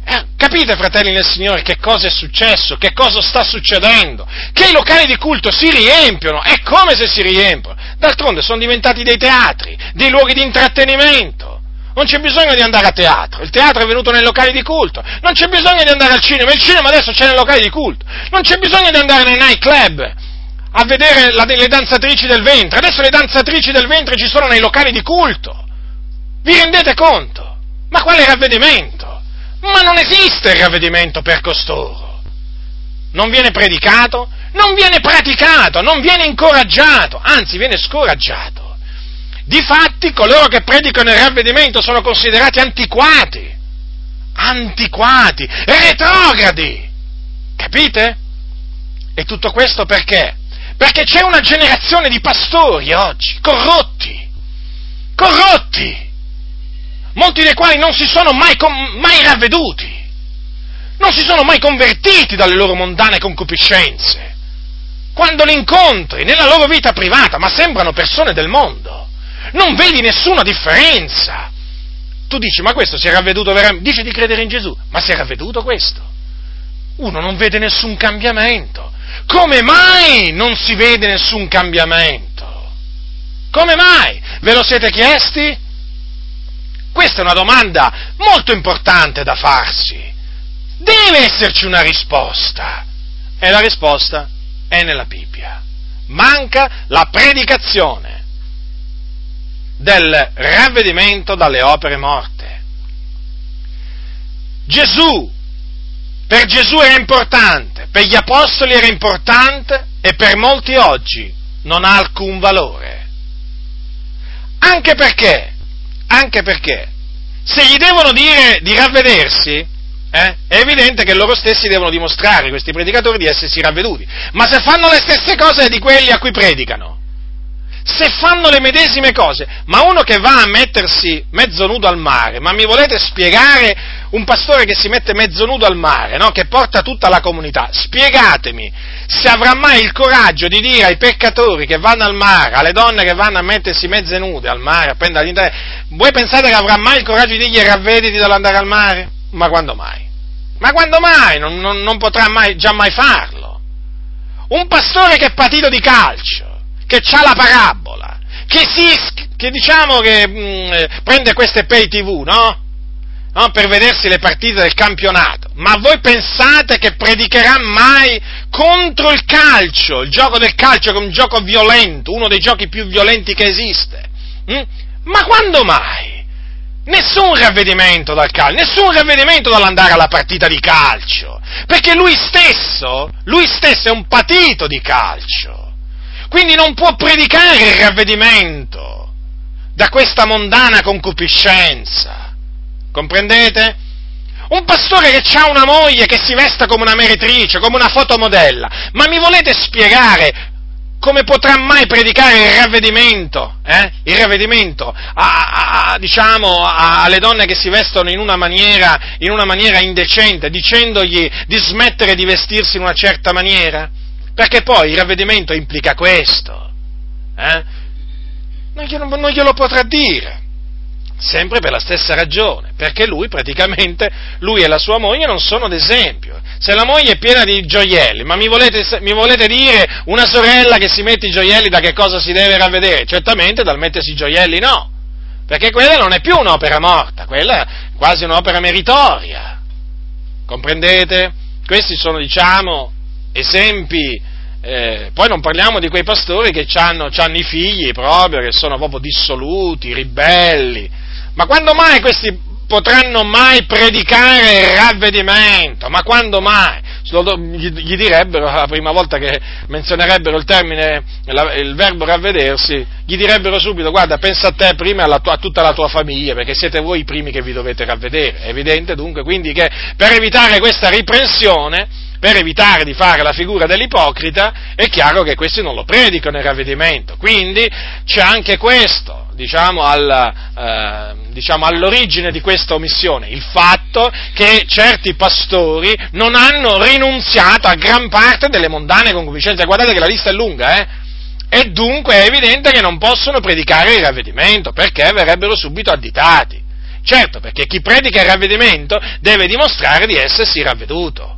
Speaker 1: eh, capite, fratelli nel Signore, che cosa è successo, che cosa sta succedendo? Che i locali di culto si riempiono, è come se si riempiono. D'altronde sono diventati dei teatri, dei luoghi di intrattenimento. Non c'è bisogno di andare a teatro, il teatro è venuto nei locali di culto, non c'è bisogno di andare al cinema, il cinema adesso c'è nei locali di culto, non c'è bisogno di andare nei night club a vedere la, le danzatrici del ventre, adesso le danzatrici del ventre ci sono nei locali di culto. Vi rendete conto? Ma quale ravvedimento? Ma non esiste il ravvedimento per costoro. Non viene predicato, non viene praticato, non viene incoraggiato, anzi viene scoraggiato. Difatti coloro che predicano il ravvedimento sono considerati antiquati, antiquati, retrogradi. Capite? E tutto questo perché? Perché c'è una generazione di pastori oggi, corrotti, corrotti, molti dei quali non si sono mai, mai ravveduti, non si sono mai convertiti dalle loro mondane concupiscenze. Quando li incontri nella loro vita privata, ma sembrano persone del mondo, non vedi nessuna differenza. Tu dici, ma questo si è ravveduto veramente? Dici di credere in Gesù, ma si è ravveduto questo? Uno non vede nessun cambiamento. Come mai non si vede nessun cambiamento? Come mai? Ve lo siete chiesti? Questa è una domanda molto importante da farsi. Deve esserci una risposta. E la risposta è nella Bibbia. Manca la predicazione del ravvedimento dalle opere morte. Gesù, per Gesù era importante, per gli apostoli era importante e per molti oggi non ha alcun valore. Anche perché anche perché se gli devono dire di ravvedersi, eh, è evidente che loro stessi devono dimostrare, questi predicatori, di essersi ravveduti. Ma se fanno le stesse cose di quelli a cui predicano, se fanno le medesime cose, ma uno che va a mettersi mezzo nudo al mare, ma mi volete spiegare un pastore che si mette mezzo nudo al mare, no? che porta tutta la comunità, spiegatemi se avrà mai il coraggio di dire ai peccatori che vanno al mare, alle donne che vanno a mettersi mezze nude al mare, a prendere all'interno, voi pensate che avrà mai il coraggio di dirgli ravvediti dall'andare al mare? Ma quando mai? Ma quando mai? Non, non, non potrà mai, già mai farlo. Un pastore che è patito di calcio, che ha la parabola, che, si, che diciamo che mh, mm, prende queste pay tv, no? no? Per vedersi le partite del campionato. Ma voi pensate che predicherà mai contro il calcio, il gioco del calcio che è un gioco violento, uno dei giochi più violenti che esiste? Hm? Ma quando mai? Nessun ravvedimento dal calcio, nessun ravvedimento dall'andare alla partita di calcio, perché lui stesso, lui stesso è un patito di calcio. Quindi non può predicare il ravvedimento da questa mondana concupiscenza. Comprendete? Un pastore che ha una moglie che si vesta come una meretrice, come una fotomodella, ma mi volete spiegare come potrà mai predicare il ravvedimento, eh? il ravvedimento a, a, diciamo, a, alle donne che si vestono in una, maniera, in una maniera indecente, dicendogli di smettere di vestirsi in una certa maniera? Perché poi il ravvedimento implica questo. Eh? Non, glielo, non glielo potrà dire. Sempre per la stessa ragione, perché lui praticamente, lui e la sua moglie non sono d'esempio. Se la moglie è piena di gioielli, ma mi volete, mi volete dire una sorella che si mette i gioielli da che cosa si deve ravvedere? Certamente dal mettersi i gioielli no, perché quella non è più un'opera morta, quella è quasi un'opera meritoria. Comprendete? Questi sono, diciamo, esempi eh, poi non parliamo di quei pastori che hanno i figli proprio, che sono proprio dissoluti, ribelli. Ma quando mai questi potranno mai predicare il ravvedimento? Ma quando mai? Gli, direbbero, la prima volta che menzionerebbero il termine, il verbo ravvedersi, gli direbbero subito, guarda, pensa a te prima e a tutta la tua famiglia, perché siete voi i primi che vi dovete ravvedere. È evidente dunque quindi che per evitare questa riprensione, per evitare di fare la figura dell'ipocrita, è chiaro che questi non lo predicano il ravvedimento. Quindi c'è anche questo, diciamo, alla, eh, diciamo, all'origine di questa omissione, il fatto che certi pastori non hanno rinunziato a gran parte delle mondane concupiscenze. Guardate che la lista è lunga, eh? E dunque è evidente che non possono predicare il ravvedimento, perché verrebbero subito additati. Certo, perché chi predica il ravvedimento deve dimostrare di essersi ravveduto.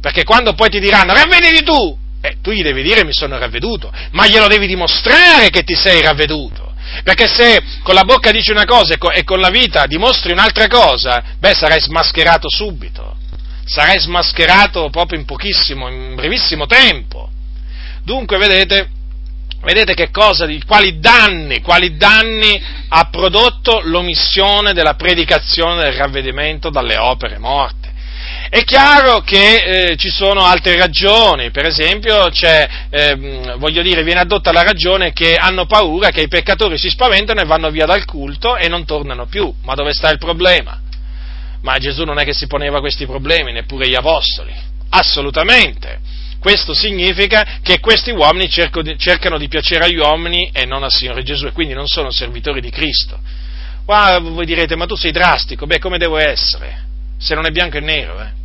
Speaker 1: Perché quando poi ti diranno ravvediti tu, eh, tu gli devi dire mi sono ravveduto, ma glielo devi dimostrare che ti sei ravveduto. Perché se con la bocca dici una cosa e con la vita dimostri un'altra cosa, beh, sarai smascherato subito. Sarai smascherato proprio in pochissimo, in brevissimo tempo. Dunque, vedete, vedete che cosa, quali danni, quali danni ha prodotto l'omissione della predicazione del ravvedimento dalle opere morte. È chiaro che eh, ci sono altre ragioni, per esempio eh, voglio dire, viene adotta la ragione che hanno paura che i peccatori si spaventano e vanno via dal culto e non tornano più. Ma dove sta il problema? Ma Gesù non è che si poneva questi problemi, neppure gli apostoli. Assolutamente. Questo significa che questi uomini cercano di piacere agli uomini e non al Signore Gesù e quindi non sono servitori di Cristo. Qua voi direte, ma tu sei drastico, beh come devo essere? Se non è bianco e nero, eh?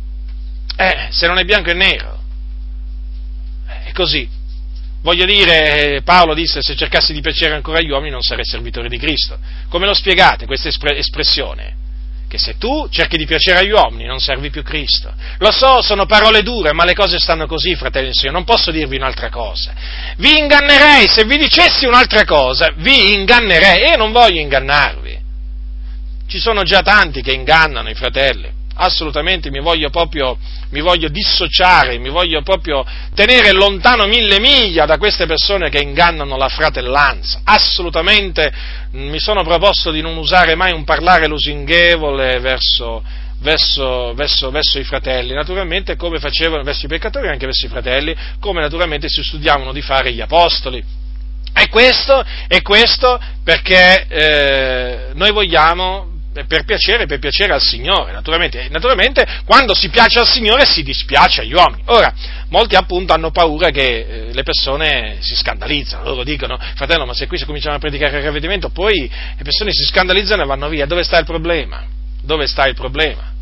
Speaker 1: Eh, se non è bianco e nero. È così. Voglio dire, Paolo disse, se cercassi di piacere ancora agli uomini non sarei servitore di Cristo. Come lo spiegate questa espressione? Che se tu cerchi di piacere agli uomini non servi più Cristo. Lo so, sono parole dure, ma le cose stanno così, fratelli e signori, non posso dirvi un'altra cosa. Vi ingannerei, se vi dicessi un'altra cosa, vi ingannerei e io non voglio ingannarvi. Ci sono già tanti che ingannano i fratelli assolutamente mi voglio proprio, mi voglio dissociare, mi voglio proprio tenere lontano mille miglia da queste persone che ingannano la fratellanza. Assolutamente mi sono proposto di non usare mai un parlare lusinghevole verso, verso, verso, verso i fratelli, naturalmente come facevano verso i peccatori e anche verso i fratelli, come naturalmente si studiavano di fare gli apostoli. E questo, e questo perché eh, noi vogliamo per piacere, per piacere al Signore, naturalmente. naturalmente. quando si piace al Signore si dispiace agli uomini. Ora, molti appunto hanno paura che eh, le persone si scandalizzano, loro dicono, fratello, ma se qui si cominciano a predicare il ravvedimento, poi le persone si scandalizzano e vanno via, dove sta il problema? Dove sta il problema?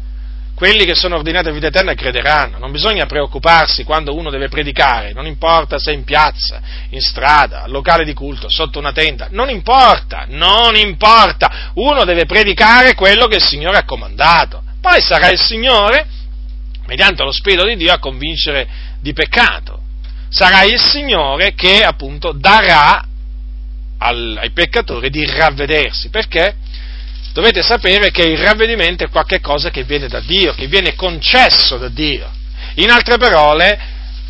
Speaker 1: Quelli che sono ordinati a vita eterna crederanno, non bisogna preoccuparsi quando uno deve predicare, non importa se in piazza, in strada, al locale di culto, sotto una tenda, non importa, non importa, uno deve predicare quello che il Signore ha comandato, poi sarà il Signore, mediante lo Spirito di Dio, a convincere di peccato, sarà il Signore che appunto darà al, ai peccatori di ravvedersi, perché? Dovete sapere che il ravvedimento è qualcosa che viene da Dio, che viene concesso da Dio. In altre parole,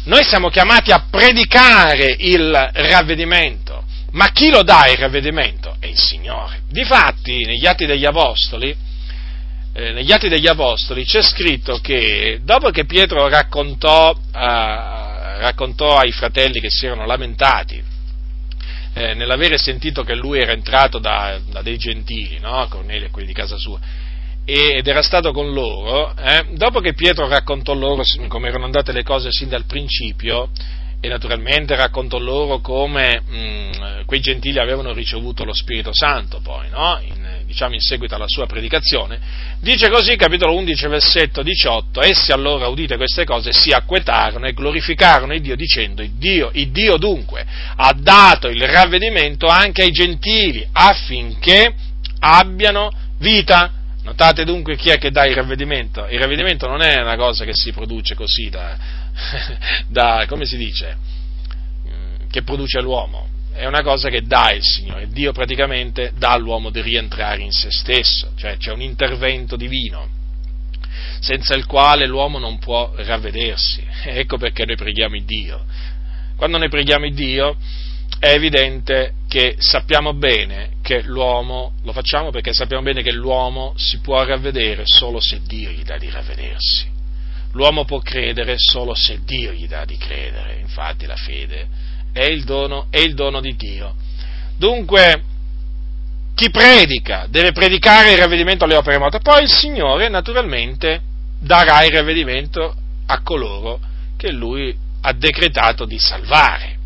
Speaker 1: noi siamo chiamati a predicare il ravvedimento, ma chi lo dà il ravvedimento? È il Signore. Difatti, negli Atti degli Apostoli, eh, negli Atti degli Apostoli c'è scritto che dopo che Pietro raccontò, eh, raccontò ai fratelli che si erano lamentati eh, nell'avere sentito che lui era entrato da, da dei gentili, no? Cornelio e quelli di casa sua, ed era stato con loro, eh, dopo che Pietro raccontò loro come erano andate le cose sin dal principio, e naturalmente raccontò loro come mh, mm, quei gentili avevano ricevuto lo Spirito Santo poi, no? in, diciamo in seguito alla sua predicazione, dice così, capitolo 11, versetto 18, essi allora udite queste cose si acquetarono e glorificarono il Dio dicendo, il Dio, il Dio dunque ha dato il ravvedimento anche ai gentili affinché abbiano vita. Notate dunque chi è che dà il ravvedimento. Il ravvedimento non è una cosa che si produce così da, da, come si dice, che produce l'uomo, è una cosa che dà il Signore, Dio praticamente dà all'uomo di rientrare in se stesso, cioè c'è un intervento divino senza il quale l'uomo non può ravvedersi. Ecco perché noi preghiamo il Dio. Quando noi preghiamo il Dio è evidente che sappiamo bene che l'uomo, lo facciamo perché sappiamo bene che l'uomo si può ravvedere solo se Dio gli dà di ravvedersi l'uomo può credere solo se Dio gli dà di credere, infatti la fede è il dono, è il dono di Dio. Dunque, chi predica deve predicare il ravvedimento alle opere morte, poi il Signore naturalmente darà il ravvedimento a coloro che Lui ha decretato di salvare.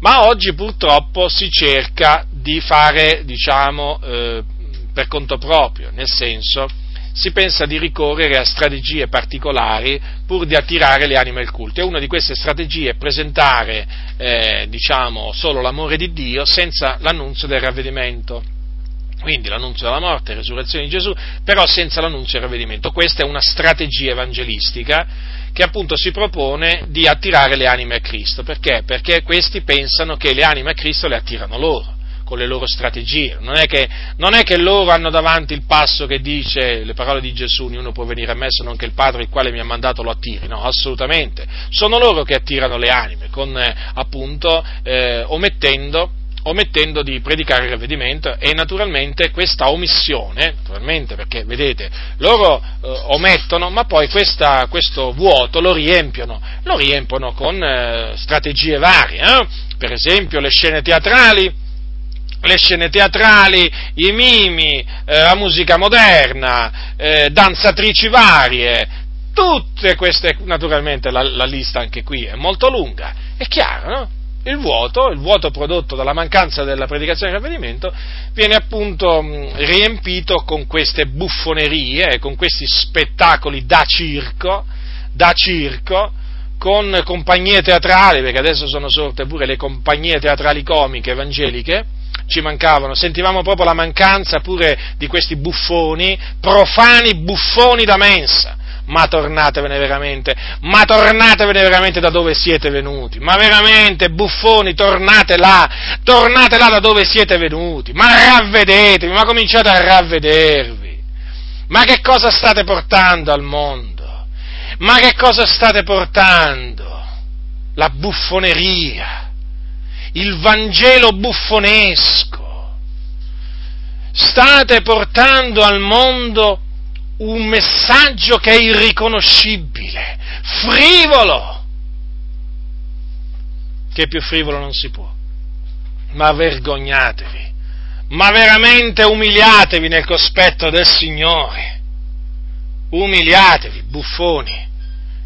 Speaker 1: Ma oggi purtroppo si cerca di fare, diciamo, eh, per conto proprio, nel senso si pensa di ricorrere a strategie particolari pur di attirare le anime al culto. E una di queste strategie è presentare, eh, diciamo, solo l'amore di Dio senza l'annunzio del ravvedimento. Quindi l'annunzio della morte e resurrezione di Gesù, però senza l'annunzio del ravvedimento. Questa è una strategia evangelistica che appunto si propone di attirare le anime a Cristo. Perché? Perché questi pensano che le anime a Cristo le attirano loro con le loro strategie. Non è, che, non è, che, loro hanno davanti il passo che dice le parole di Gesù, ognuno può venire a me se non che il Padre il quale mi ha mandato lo attiri. No, assolutamente. Sono loro che attirano le anime, con eh, appunto eh, omettendo omettendo di predicare il ravvedimento e naturalmente questa omissione, naturalmente perché vedete, loro eh, omettono, ma poi questa, questo vuoto lo riempiono, lo riempiono con eh, strategie varie, eh? per esempio le scene teatrali, le scene teatrali, i mimi, eh, la musica moderna, eh, danzatrici varie, tutte queste, naturalmente la, la, lista anche qui è molto lunga, è chiaro, no? Il vuoto, il vuoto prodotto dalla mancanza della predicazione del ravvedimento, viene appunto riempito con queste buffonerie, con questi spettacoli da circo, da circo, con compagnie teatrali, perché adesso sono sorte pure le compagnie teatrali comiche evangeliche, ci mancavano, sentivamo proprio la mancanza pure di questi buffoni, profani buffoni da mensa. Ma tornatevene veramente, ma tornatevene veramente da dove siete venuti, ma veramente buffoni, tornate là, tornate là da dove siete venuti, ma ravvedetevi, ma cominciate a ravvedervi. Ma che cosa state portando al mondo? Ma che cosa state portando? La buffoneria il Vangelo buffonesco. State portando al mondo un messaggio che è irriconoscibile, frivolo, che più frivolo non si può. Ma vergognatevi, ma veramente umiliatevi nel cospetto del Signore. Umiliatevi, buffoni,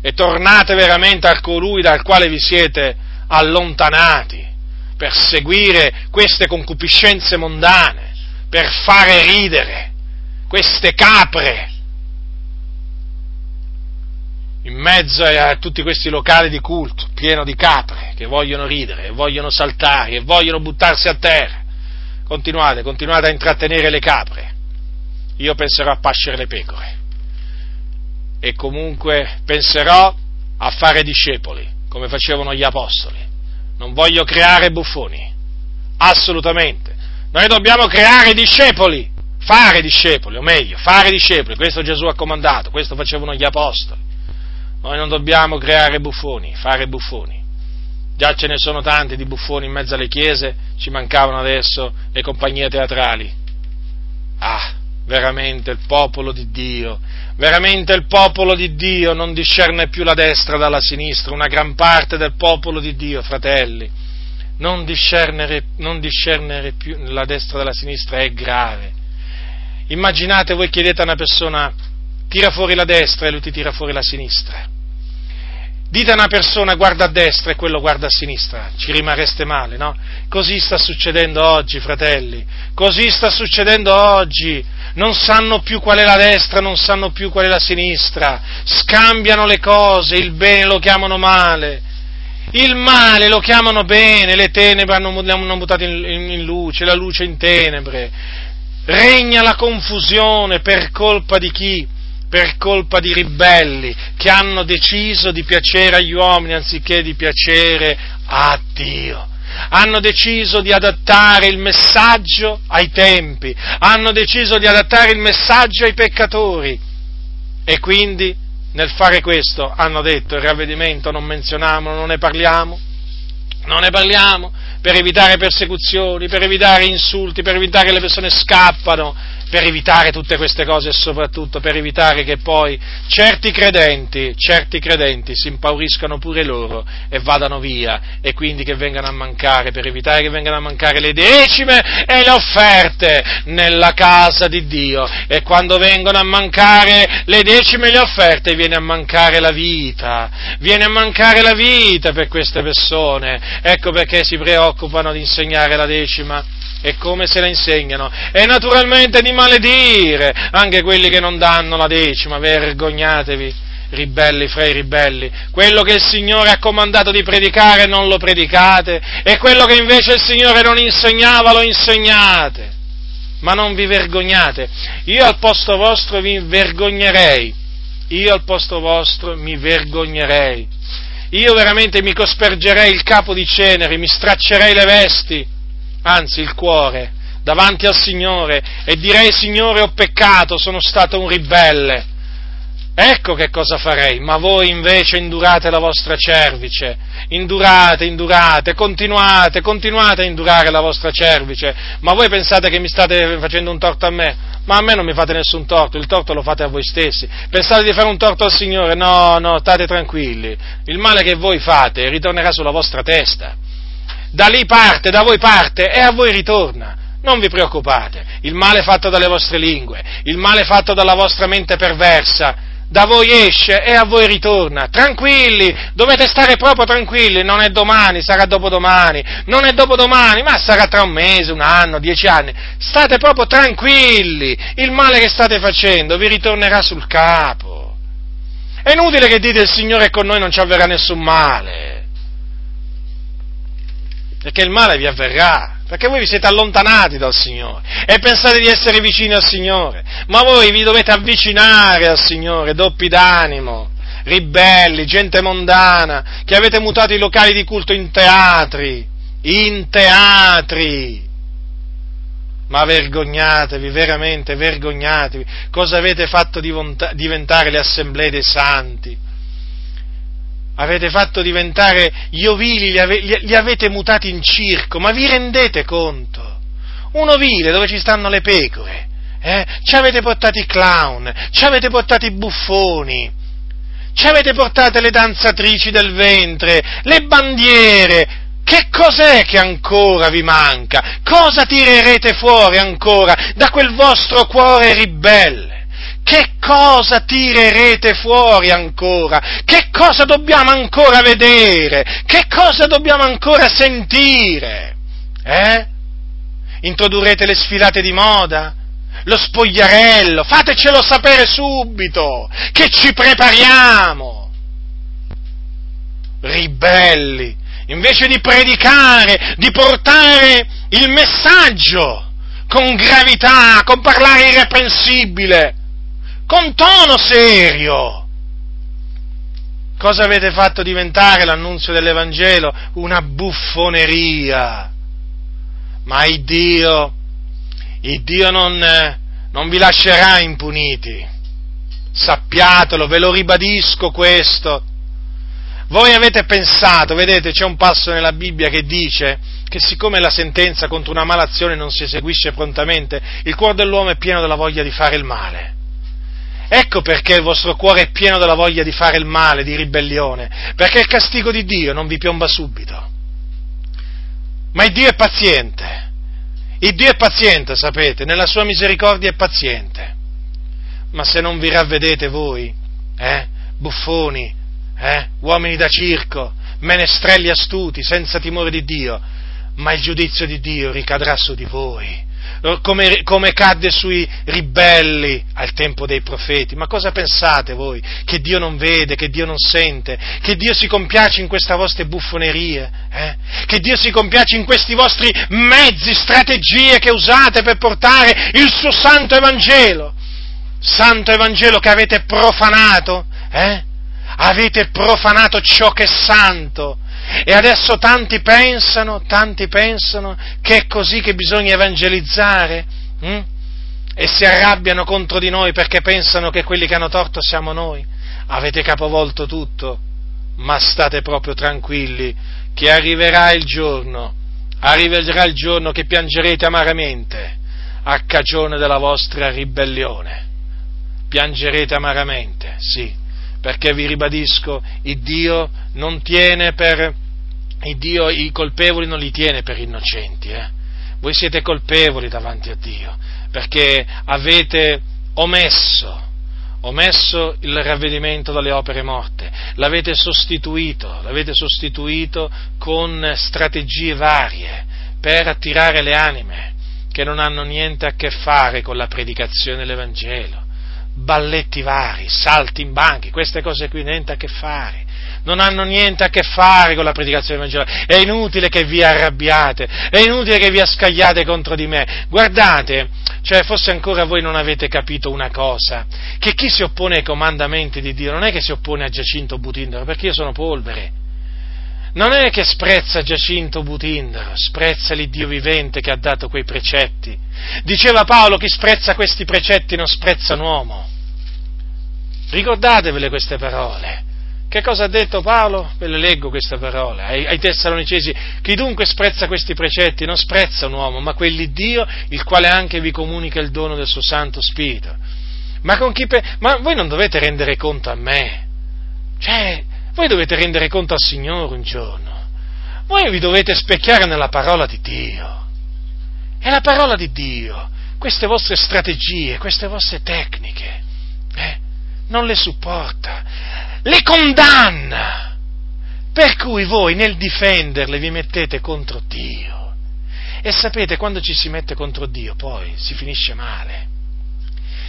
Speaker 1: e tornate veramente a colui dal quale vi siete allontanati per seguire queste concupiscenze mondane, per fare ridere queste capre in mezzo a tutti questi locali di culto, pieno di capre, che vogliono ridere, vogliono saltare, e vogliono buttarsi a terra. Continuate, continuate a intrattenere le capre. Io penserò a pascere le pecore. E comunque penserò a fare discepoli, come facevano gli apostoli. Non voglio creare buffoni. Assolutamente. Noi dobbiamo creare discepoli. Fare discepoli, o meglio, fare discepoli. Questo Gesù ha comandato, questo facevano gli apostoli. Noi non dobbiamo creare buffoni, fare buffoni. Già ce ne sono tanti di buffoni in mezzo alle chiese, ci mancavano adesso le compagnie teatrali. Ah, veramente il popolo di Dio, veramente il popolo di Dio non discerne più la destra dalla sinistra, una gran parte del popolo di Dio, fratelli, non discernere, non discernere più la destra dalla sinistra è grave. Immaginate voi chiedete a una persona tira fuori la destra e lui ti tira fuori la sinistra. Dite a una persona guarda a destra e quello guarda a sinistra, ci rimarreste male, no? Così sta succedendo oggi, fratelli, così sta succedendo oggi. Non sanno più qual è la destra, non sanno più qual è la sinistra, scambiano le cose, il bene lo chiamano male, il male lo chiamano bene, le tenebre hanno, hanno buttato in, in luce, la luce in tenebre. Regna la confusione per colpa di chi? Per colpa di ribelli che hanno deciso di piacere agli uomini anziché di piacere a Dio. Hanno deciso di adattare il messaggio ai tempi, hanno deciso di adattare il messaggio ai peccatori e quindi nel fare questo hanno detto il ravvedimento non menzioniamolo, non ne parliamo, non ne parliamo per evitare persecuzioni, per evitare insulti, per evitare che le persone scappano per evitare tutte queste cose e soprattutto per evitare che poi certi credenti, certi credenti si impauriscano pure loro e vadano via e quindi che vengano a mancare, per evitare che vengano a mancare le decime e le offerte nella casa di Dio. E quando vengono a mancare le decime e le offerte viene a mancare la vita, viene a mancare la vita per queste persone, ecco perché si preoccupano di insegnare la decima e come se la insegnano, e naturalmente di maledire anche quelli che non danno la decima, vergognatevi, ribelli fra i ribelli, quello che il Signore ha comandato di predicare non lo predicate, e quello che invece il Signore non insegnava lo insegnate, ma non vi vergognate, io al posto vostro vi vergognerei, io al posto vostro mi vergognerei, io veramente mi cospergerei il capo di cenere, mi straccerei le vesti, anzi il cuore, davanti al Signore e direi Signore ho peccato, sono stato un ribelle. Ecco che cosa farei, ma voi invece indurate la vostra cervice, indurate, indurate, continuate, continuate a indurare la vostra cervice, ma voi pensate che mi state facendo un torto a me? Ma a me non mi fate nessun torto, il torto lo fate a voi stessi. Pensate di fare un torto al Signore? No, no, state tranquilli. Il male che voi fate ritornerà sulla vostra testa da lì parte, da voi parte e a voi ritorna. Non vi preoccupate, il male fatto dalle vostre lingue, il male fatto dalla vostra mente perversa, da voi esce e a voi ritorna. Tranquilli, dovete stare proprio tranquilli, non è domani, sarà dopodomani, non è dopodomani, ma sarà tra un mese, un anno, dieci anni. State proprio tranquilli, il male che state facendo vi ritornerà sul capo. È inutile che dite il Signore è con noi, non ci avverrà nessun male perché il male vi avverrà, perché voi vi siete allontanati dal Signore. E pensate di essere vicini al Signore, ma voi vi dovete avvicinare al Signore, doppi d'animo, ribelli, gente mondana, che avete mutato i locali di culto in teatri, in teatri. Ma vergognatevi, veramente vergognatevi, cosa avete fatto diventare le assemblee dei santi? Avete fatto diventare gli ovili, li, ave, li, avete mutati in circo, ma vi rendete conto? Un ovile dove ci stanno le pecore, eh? ci avete portato i clown, ci avete portato i buffoni, ci avete portate le danzatrici del ventre, le bandiere, Che cos'è che ancora vi manca? Cosa tirerete fuori ancora da quel vostro cuore ribelle? Che cosa tirerete fuori ancora? Che cosa dobbiamo ancora vedere? Che cosa dobbiamo ancora sentire? Eh? Introdurrete le sfilate di moda? Lo spogliarello? Fatecelo sapere subito, che ci prepariamo. Ribelli, invece di predicare, di portare il messaggio con gravità, con parlare irreprensibile, con tono serio. Cosa avete fatto diventare l'annunzio dell'Evangelo? Una buffoneria. Ma il Dio, il Dio non, non vi lascerà impuniti. Sappiatelo, ve lo ribadisco questo. Voi avete pensato, vedete, c'è un passo nella Bibbia che dice che siccome la sentenza contro una malazione non si eseguisce prontamente, il cuore dell'uomo è pieno della voglia di fare il male. Ecco perché il vostro cuore è pieno della voglia di fare il male, di ribellione, perché il castigo di Dio non vi piomba subito. Ma il Dio è paziente. Il Dio è paziente, sapete, nella sua misericordia è paziente. Ma se non vi ravvedete voi, eh, buffoni, eh, uomini da circo, menestrelli astuti, senza timore di Dio, ma il giudizio di Dio ricadrà su di voi, come, come, cadde sui ribelli al tempo dei profeti. Ma cosa pensate voi? Che Dio non vede, che Dio non sente, che Dio si compiace in queste vostre buffonerie, eh? che Dio si compiace in questi vostri mezzi, strategie che usate per portare il suo santo Evangelo, santo Evangelo che avete profanato, eh? avete profanato ciò che è santo. E adesso tanti pensano, tanti pensano che è così che bisogna evangelizzare hm? e si arrabbiano contro di noi perché pensano che quelli che hanno torto siamo noi. Avete capovolto tutto, ma state proprio tranquilli che arriverà il giorno, arriverà il giorno che piangerete amaramente a cagione della vostra ribellione. Piangerete amaramente, sì perché vi ribadisco, il Dio non tiene per, il Dio i colpevoli non li tiene per innocenti, eh? voi siete colpevoli davanti a Dio, perché avete omesso, omesso il ravvedimento dalle opere morte, l'avete sostituito, l'avete sostituito con strategie varie per attirare le anime che non hanno niente a che fare con la predicazione dell'Evangelo balletti vari, salti in banchi, queste cose qui niente a che fare. Non hanno niente a che fare con la predicazione del Vangelo. È inutile che vi arrabbiate, è inutile che vi ascagliate contro di me. Guardate, cioè forse ancora voi non avete capito una cosa, che chi si oppone ai comandamenti di Dio non è che si oppone a Giacinto Butindaro, perché io sono polvere non è che sprezza Giacinto Butindaro, sprezza l'Iddio vivente che ha dato quei precetti. Diceva Paolo, chi sprezza questi precetti non sprezza un uomo. Ricordatevele queste parole. Che cosa ha detto Paolo? Ve le leggo queste parole ai, ai Tessalonicesi. Chi dunque sprezza questi precetti non sprezza un uomo, ma quell'Iddio il quale anche vi comunica il dono del suo Santo Spirito. Ma, pe- ma voi non dovete rendere conto a me. Cioè, voi dovete rendere conto al Signore un giorno. Voi vi dovete specchiare nella parola di Dio. E la parola di Dio, queste vostre strategie, queste vostre tecniche, eh, non le supporta, le condanna. Per cui voi nel difenderle vi mettete contro Dio. E sapete, quando ci si mette contro Dio poi si finisce male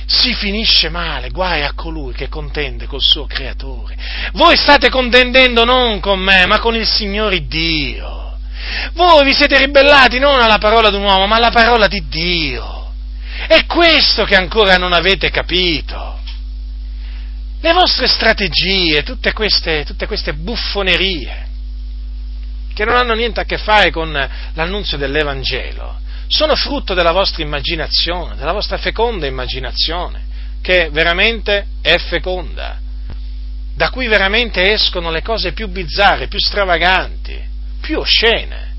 Speaker 1: si finisce male, guai a colui che contende col suo creatore. Voi state contendendo non con me, ma con il Signore Dio. Voi vi siete ribellati non alla parola di un uomo, ma alla parola di Dio. È questo che ancora non avete capito. Le vostre strategie, tutte queste, tutte queste buffonerie, che non hanno niente a che fare con l'annunzio dell'Evangelo, sono frutto della vostra immaginazione, della vostra feconda immaginazione, che veramente è feconda, da cui veramente escono le cose più bizzarre, più stravaganti, più oscene.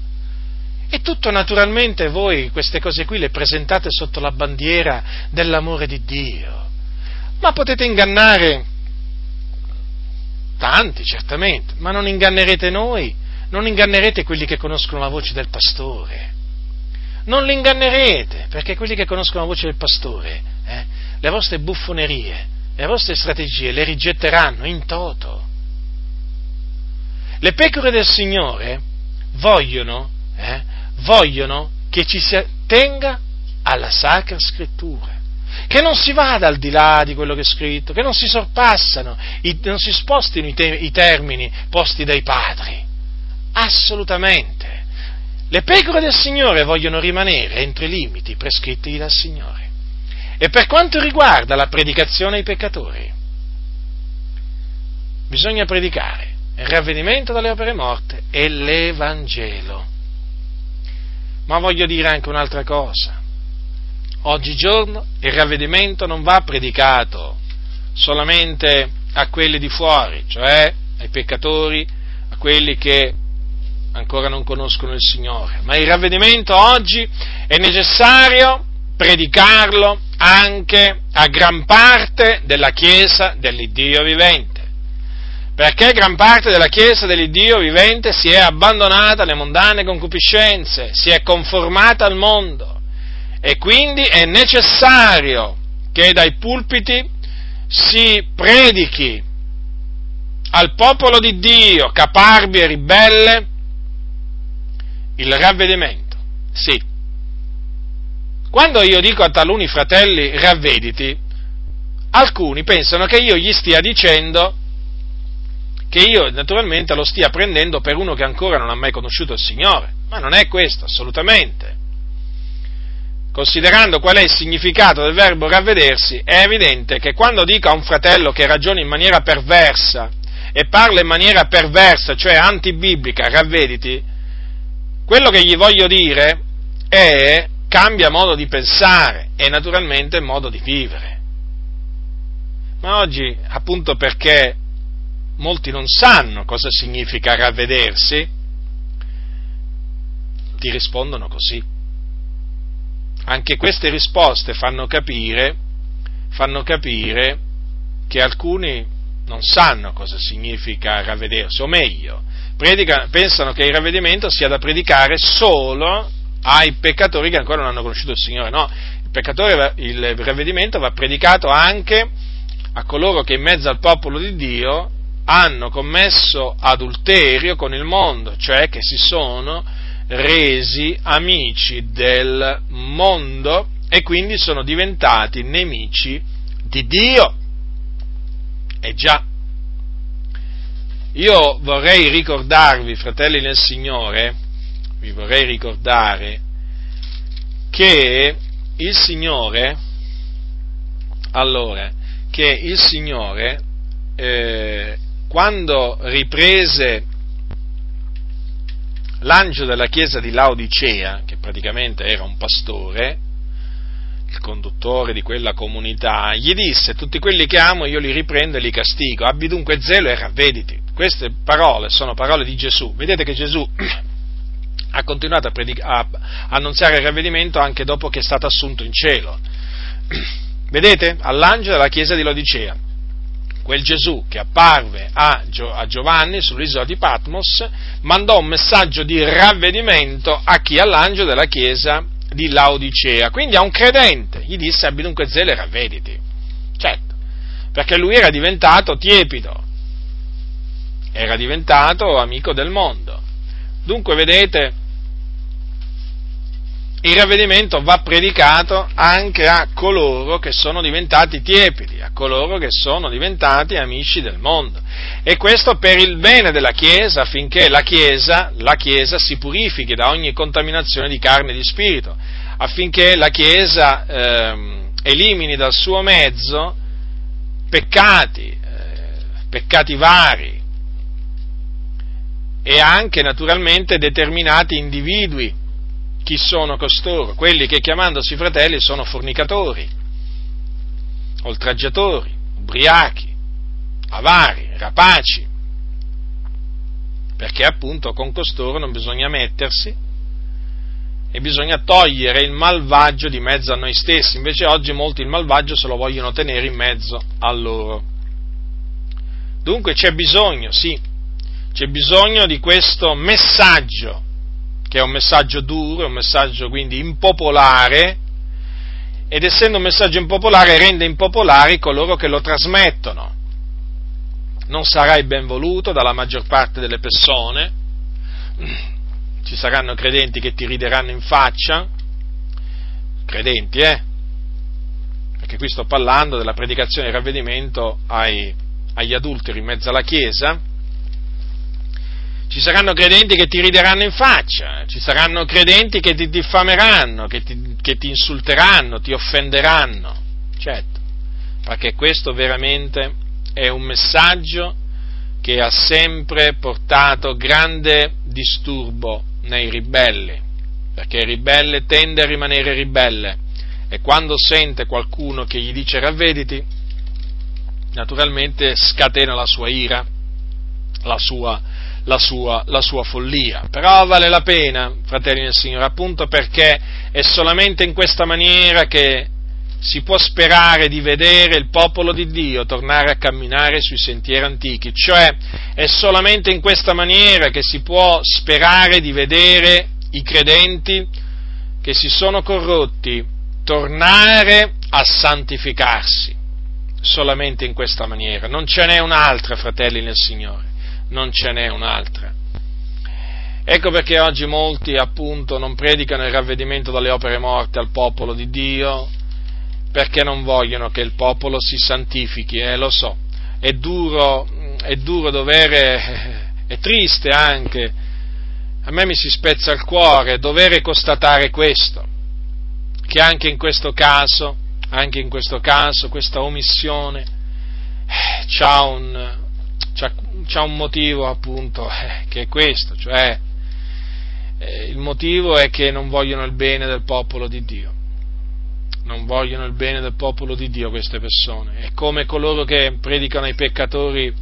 Speaker 1: E tutto naturalmente voi queste cose qui le presentate sotto la bandiera dell'amore di Dio. Ma potete ingannare tanti, certamente, ma non ingannerete noi non ingannerete quelli che conoscono la voce del pastore. Non li ingannerete, perché quelli che conoscono la voce del pastore, eh, le vostre buffonerie, le vostre strategie le rigetteranno in toto. Le pecore del Signore vogliono, eh, vogliono che ci si tenga alla Sacra Scrittura, che non si vada al di là di quello che è scritto, che non si sorpassano, non si spostino i, te- i termini posti dai padri. Assolutamente. Le pecore del Signore vogliono rimanere entro i limiti prescritti dal Signore. E per quanto riguarda la predicazione ai peccatori, bisogna predicare il ravvedimento dalle opere morte e l'Evangelo. Ma voglio dire anche un'altra cosa. Oggigiorno il ravvedimento non va predicato solamente a quelli di fuori, cioè ai peccatori, a quelli che ancora non conoscono il Signore, ma il ravvedimento oggi è necessario predicarlo anche a gran parte della Chiesa dell'Iddio vivente. Perché gran parte della Chiesa dell'Iddio vivente si è abbandonata alle mondane concupiscenze, si è conformata al mondo e quindi è necessario che dai pulpiti si predichi al popolo di Dio, caparbi e ribelle, il ravvedimento. Sì. Quando io dico a taluni fratelli ravvediti, alcuni pensano che io gli stia dicendo che io naturalmente lo stia prendendo per uno che ancora non ha mai conosciuto il Signore, ma non è questo, assolutamente. Considerando qual è il significato del verbo ravvedersi, è evidente che quando dico a un fratello che ragiona in maniera perversa e parla in maniera perversa, cioè antibiblica, ravvediti, quello che gli voglio dire è cambia modo di pensare e naturalmente modo di vivere. Ma oggi, appunto perché molti non sanno cosa significa ravvedersi, ti rispondono così. Anche queste risposte fanno capire, fanno capire che alcuni non sanno cosa significa ravvedersi, o meglio, predica, pensano che il ravvedimento sia da predicare solo ai peccatori che ancora non hanno conosciuto il Signore. No, il, il ravvedimento va predicato anche a coloro che in mezzo al popolo di Dio hanno commesso adulterio con il mondo, cioè che si sono resi amici del mondo e quindi sono diventati nemici di Dio. E già, io vorrei ricordarvi, fratelli nel Signore, vi vorrei ricordare che il Signore, allora, che il Signore, eh, quando riprese l'angelo della chiesa di Laodicea, che praticamente era un pastore, il conduttore di quella comunità, gli disse, tutti quelli che amo io li riprendo e li castigo, abbi dunque zelo e ravvediti. Queste parole sono parole di Gesù. Vedete che Gesù ha continuato a, predic- a annunziare il ravvedimento anche dopo che è stato assunto in cielo. Vedete? All'angelo della chiesa di Laodicea. Quel Gesù che apparve a, Gio- a Giovanni sull'isola di Patmos mandò un messaggio di ravvedimento a chi? All'angelo della chiesa di Laodicea, quindi a un credente, gli disse abbi dunque zelo e ravvediti, certo, perché lui era diventato tiepido, era diventato amico del mondo. Dunque vedete, il ravvedimento va predicato anche a coloro che sono diventati tiepidi, a coloro che sono diventati amici del mondo. E questo per il bene della Chiesa, affinché la Chiesa, la Chiesa si purifichi da ogni contaminazione di carne e di spirito, affinché la Chiesa eh, elimini dal suo mezzo peccati, eh, peccati vari e anche naturalmente determinati individui chi sono costoro? Quelli che chiamandosi fratelli sono fornicatori, oltraggiatori, ubriachi, avari, rapaci, perché appunto con costoro non bisogna mettersi e bisogna togliere il malvagio di mezzo a noi stessi, invece oggi molti il malvagio se lo vogliono tenere in mezzo a loro. Dunque c'è bisogno, sì, c'è bisogno di questo messaggio, che è un messaggio duro, è un messaggio quindi impopolare, ed essendo un messaggio impopolare rende impopolari coloro che lo trasmettono. Non sarai ben voluto dalla maggior parte delle persone, ci saranno credenti che ti rideranno in faccia, credenti, eh? Perché qui sto parlando della predicazione e ravvedimento ai, agli adulteri in mezzo alla Chiesa, ci saranno credenti che ti rideranno in faccia, ci saranno credenti che ti diffameranno, che ti, che ti insulteranno, ti offenderanno, certo, perché questo veramente è un messaggio che ha sempre portato grande disturbo nei ribelli, perché il ribelle tende a rimanere ribelle e quando sente qualcuno che gli dice ravvediti, naturalmente scatena la sua ira, la sua, la sua, la sua follia. Però vale la pena, fratelli del Signore, appunto perché è solamente in questa maniera che si può sperare di vedere il popolo di Dio tornare a camminare sui sentieri antichi, cioè è solamente in questa maniera che si può sperare di vedere i credenti che si sono corrotti tornare a santificarsi, solamente in questa maniera, non ce n'è un'altra, fratelli nel Signore, non ce n'è un'altra. Ecco perché oggi molti appunto non predicano il ravvedimento dalle opere morte al popolo di Dio, perché non vogliono che il popolo si santifichi, eh, lo so, è duro, è duro dovere, è triste anche, a me mi si spezza il cuore dovere constatare questo, che anche in questo caso, anche in questo caso, questa omissione eh, c'ha un, c'ha, c'ha un motivo appunto, eh, che è questo, cioè eh, il motivo è che non vogliono il bene del popolo di Dio non vogliono il bene del popolo di Dio queste persone. È come coloro che predicano ai peccatori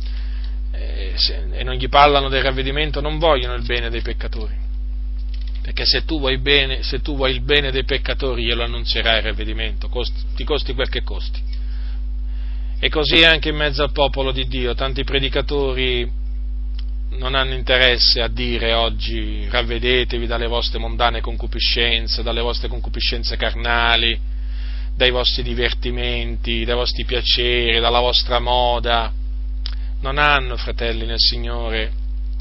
Speaker 1: eh, se, e non gli parlano del ravvedimento, non vogliono il bene dei peccatori. Perché se tu vuoi, bene, se tu vuoi il bene dei peccatori, glielo annunzierai il ravvedimento, costi, ti costi quel che costi. E così anche in mezzo al popolo di Dio, tanti predicatori non hanno interesse a dire oggi ravvedetevi dalle vostre mondane concupiscenze, dalle vostre concupiscenze carnali, dai vostri divertimenti, dai vostri piaceri, dalla vostra moda. Non hanno, fratelli nel Signore,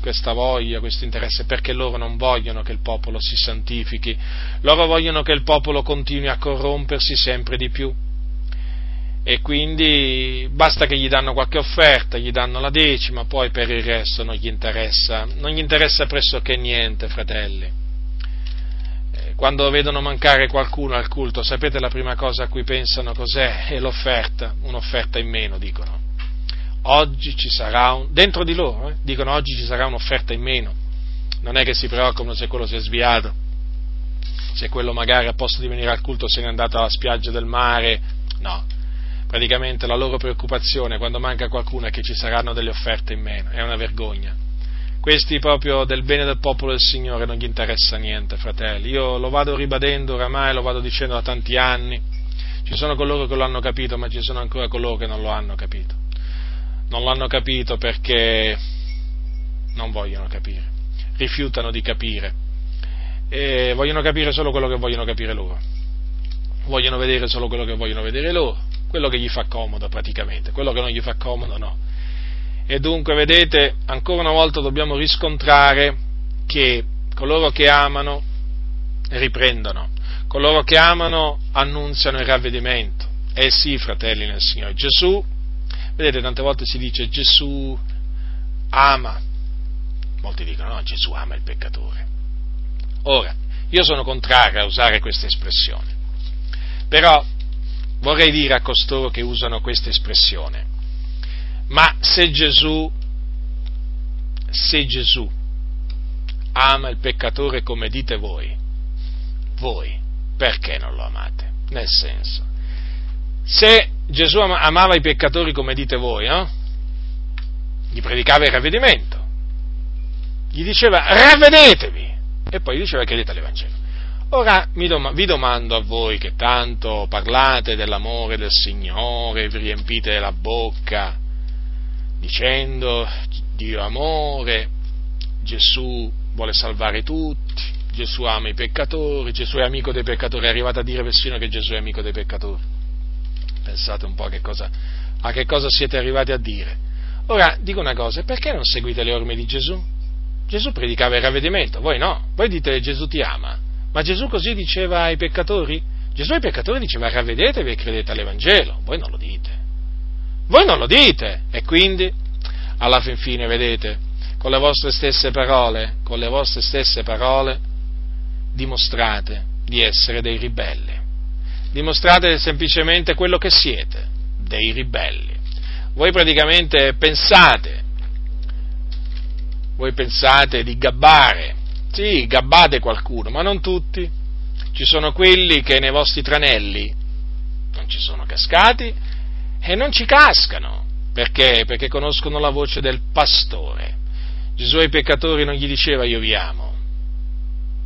Speaker 1: questa voglia, questo interesse, perché loro non vogliono che il popolo si santifichi, loro vogliono che il popolo continui a corrompersi sempre di più. E quindi basta che gli danno qualche offerta, gli danno la decima, poi per il resto non gli interessa, non gli interessa pressoché niente, fratelli quando vedono mancare qualcuno al culto, sapete la prima cosa a cui pensano cos'è? È l'offerta, un'offerta in meno, dicono. Oggi ci sarà un, dentro di loro, eh, dicono oggi ci sarà un'offerta in meno. Non è che si preoccupano se quello si è sviato, se quello magari a posto di venire al culto se n'è andato alla spiaggia del mare, no. Praticamente la loro preoccupazione quando manca qualcuno è che ci saranno delle offerte in meno, è una vergogna questi proprio del bene del popolo del Signore non gli interessa niente, fratelli. Io lo vado ribadendo oramai, lo vado dicendo da tanti anni. Ci sono coloro che lo hanno capito, ma ci sono ancora coloro che non lo hanno capito. Non lo hanno capito perché non vogliono capire, rifiutano di capire e vogliono capire solo quello che vogliono capire loro. Vogliono vedere solo quello che vogliono vedere loro, quello che gli fa comodo praticamente, quello che non gli fa comodo no e dunque, vedete, ancora una volta dobbiamo riscontrare che coloro che amano riprendono, coloro che amano annunziano il ravvedimento. Eh sì, fratelli nel Signore. Gesù, vedete, tante volte si dice Gesù ama. Molti dicono no, Gesù ama il peccatore. Ora, io sono contrario a usare questa espressione, però vorrei dire a costoro che usano questa espressione, ma se Gesù, se Gesù ama il peccatore come dite voi, voi perché non lo amate? Nel senso, se Gesù amava i peccatori come dite voi, no? gli predicava il ravvedimento, gli diceva ravvedetevi e poi gli diceva credete all'Evangelo. Ora vi domando a voi che tanto parlate dell'amore del Signore, vi riempite la bocca dicendo Dio amore, Gesù vuole salvare tutti, Gesù ama i peccatori, Gesù è amico dei peccatori, è arrivato a dire persino che Gesù è amico dei peccatori. Pensate un po' a che cosa, a che cosa siete arrivati a dire. Ora, dico una cosa, perché non seguite le orme di Gesù? Gesù predicava il ravvedimento, voi no, voi dite Gesù ti ama, ma Gesù così diceva ai peccatori? Gesù ai peccatori diceva ravvedetevi e credete all'Evangelo, voi non lo dite. Voi non lo dite e quindi, alla fin fine, vedete, con le vostre stesse parole, con le vostre stesse parole, dimostrate di essere dei ribelli. Dimostrate semplicemente quello che siete, dei ribelli. Voi praticamente pensate, voi pensate di gabbare, sì, gabbate qualcuno, ma non tutti. Ci sono quelli che nei vostri tranelli non ci sono cascati e non ci cascano. Perché? Perché conoscono la voce del pastore. Gesù ai peccatori non gli diceva io vi amo,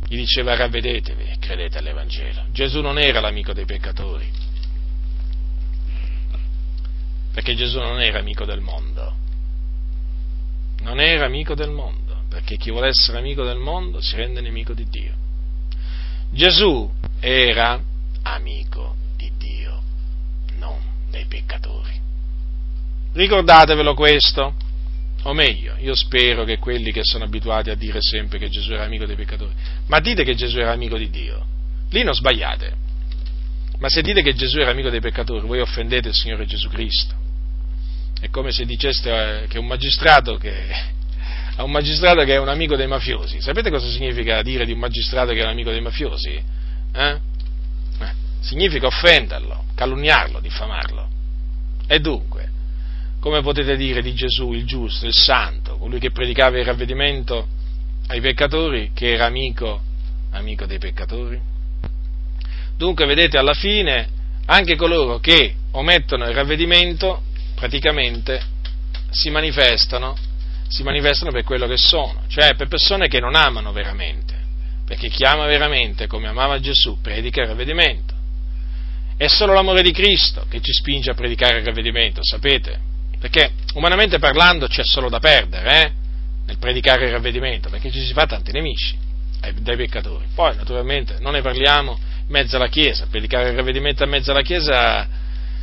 Speaker 1: gli diceva ravvedetevi e credete all'Evangelo. Gesù non era l'amico dei peccatori, perché Gesù non era amico del mondo, non era amico del mondo, perché chi vuole essere amico del mondo si rende nemico di Dio. Gesù era amico di Dio, non dei peccatori. Ricordatevelo questo o meglio, io spero che quelli che sono abituati a dire sempre che Gesù era amico dei peccatori, ma dite che Gesù era amico di Dio, lì non sbagliate. Ma se dite che Gesù era amico dei peccatori, voi offendete il Signore Gesù Cristo. È come se diceste eh, che un magistrato che, a un magistrato che è un amico dei mafiosi. Sapete cosa significa dire di un magistrato che è un amico dei mafiosi? Eh? Eh, significa offenderlo, calunniarlo, diffamarlo. E dunque, come potete dire di Gesù il giusto, il santo, colui che predicava il ravvedimento ai peccatori, che era amico, amico dei peccatori? Dunque, vedete, alla fine anche coloro che omettono il ravvedimento praticamente si manifestano, si manifestano per quello che sono, cioè per persone che non amano veramente, perché chi ama veramente come amava Gesù predica il ravvedimento. È solo l'amore di Cristo che ci spinge a predicare il ravvedimento, sapete? perché umanamente parlando c'è solo da perdere eh? nel predicare il ravvedimento, perché ci si fa tanti nemici eh, dai peccatori. Poi naturalmente non ne parliamo in mezzo alla Chiesa, predicare il ravvedimento in mezzo alla Chiesa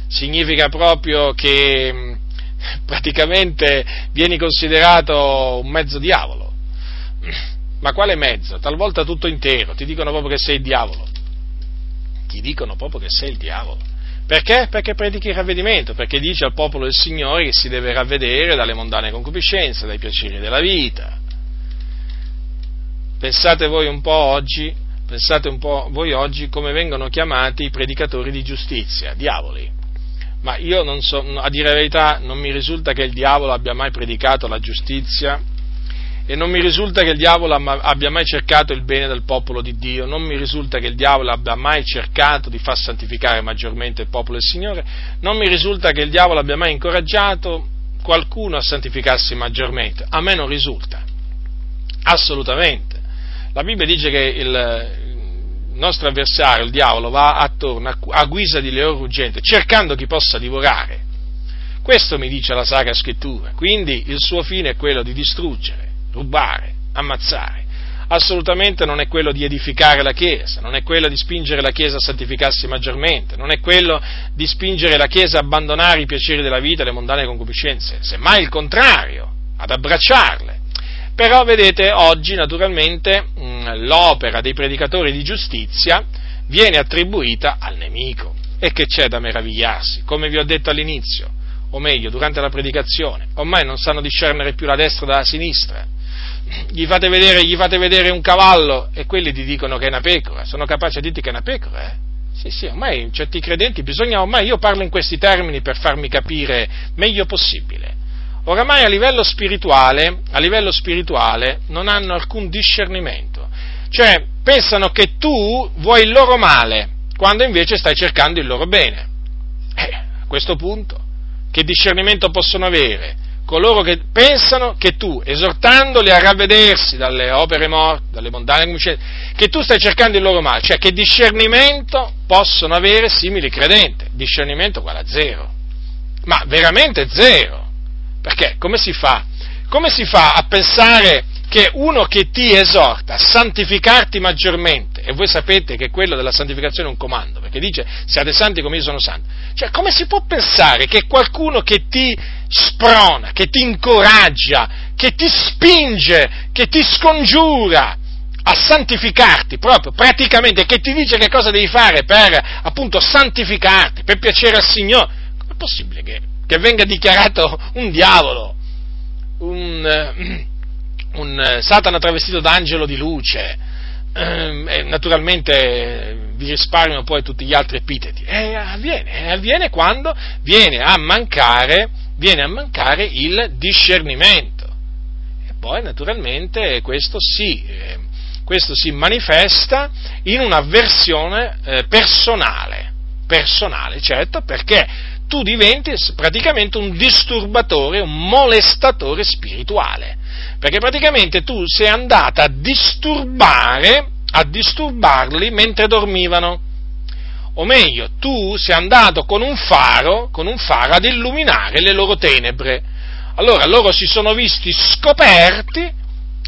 Speaker 1: significa proprio che praticamente vieni considerato un mezzo diavolo. Ma quale mezzo? Talvolta tutto intero, ti dicono proprio che sei il diavolo. Ti dicono proprio che sei il diavolo perché? Perché predichi il ravvedimento, perché dice al popolo del Signore che si deve ravvedere dalle mondane concupiscenze, dai piaceri della vita. Pensate voi un po' oggi, pensate un po' voi oggi come vengono chiamati i predicatori di giustizia, diavoli. Ma io non so, a dire la verità, non mi risulta che il diavolo abbia mai predicato la giustizia e non mi risulta che il diavolo abbia mai cercato il bene del popolo di Dio, non mi risulta che il diavolo abbia mai cercato di far santificare maggiormente il popolo del Signore, non mi risulta che il diavolo abbia mai incoraggiato qualcuno a santificarsi maggiormente, a me non risulta, assolutamente. La Bibbia dice che il, nostro avversario, il diavolo, va attorno a guisa di leone ruggente, cercando chi possa divorare. Questo mi dice la Sacra Scrittura, quindi il suo fine è quello di distruggere rubare, ammazzare. Assolutamente non è quello di edificare la Chiesa, non è quello di spingere la Chiesa a santificarsi maggiormente, non è quello di spingere la Chiesa a abbandonare i piaceri della vita e le mondane concupiscenze, semmai il contrario, ad abbracciarle. Però vedete, oggi naturalmente l'opera dei predicatori di giustizia viene attribuita al nemico. E che c'è da meravigliarsi? Come vi ho detto all'inizio, o meglio, durante la predicazione, ormai non sanno discernere più la destra dalla sinistra, gli fate, vedere, gli fate vedere un cavallo e quelli ti dicono che è una pecora, sono capaci di dirti che è una pecora, eh? Sì, sì, ormai certi credenti bisogna, ormai io parlo in questi termini per farmi capire meglio possibile. Oramai a livello spirituale, a livello spirituale non hanno alcun discernimento. Cioè, pensano che tu vuoi il loro male, quando invece stai cercando il loro bene. Eh, a questo punto, che discernimento possono avere? coloro che pensano che tu, esortandoli a ravvedersi dalle opere morte, dalle mondane che tu stai cercando il loro male, cioè che discernimento possono avere simili credenti, discernimento uguale a zero, ma veramente zero, perché come si fa? Come si fa a pensare che uno che ti esorta a santificarti maggiormente, e voi sapete che quello della santificazione è un comando, perché dice siate santi come io sono santo. Cioè, come si può pensare che qualcuno che ti sprona, che ti incoraggia, che ti spinge, che ti scongiura a santificarti proprio praticamente, che ti dice che cosa devi fare per appunto santificarti, per piacere al Signore, com'è possibile che, che venga dichiarato un diavolo, un, un Satana travestito d'angelo di luce, ehm, e naturalmente vi risparmio poi tutti gli altri epiteti. E avviene, avviene quando viene a mancare, viene a mancare il discernimento. E poi naturalmente questo si, eh, questo si manifesta in un'avversione eh, personale, personale, certo, perché tu diventi praticamente un disturbatore, un molestatore spirituale perché praticamente tu sei andata a disturbare, a disturbarli mentre dormivano. O meglio, tu sei andato con un faro, con un faro ad illuminare le loro tenebre. Allora loro si sono visti scoperti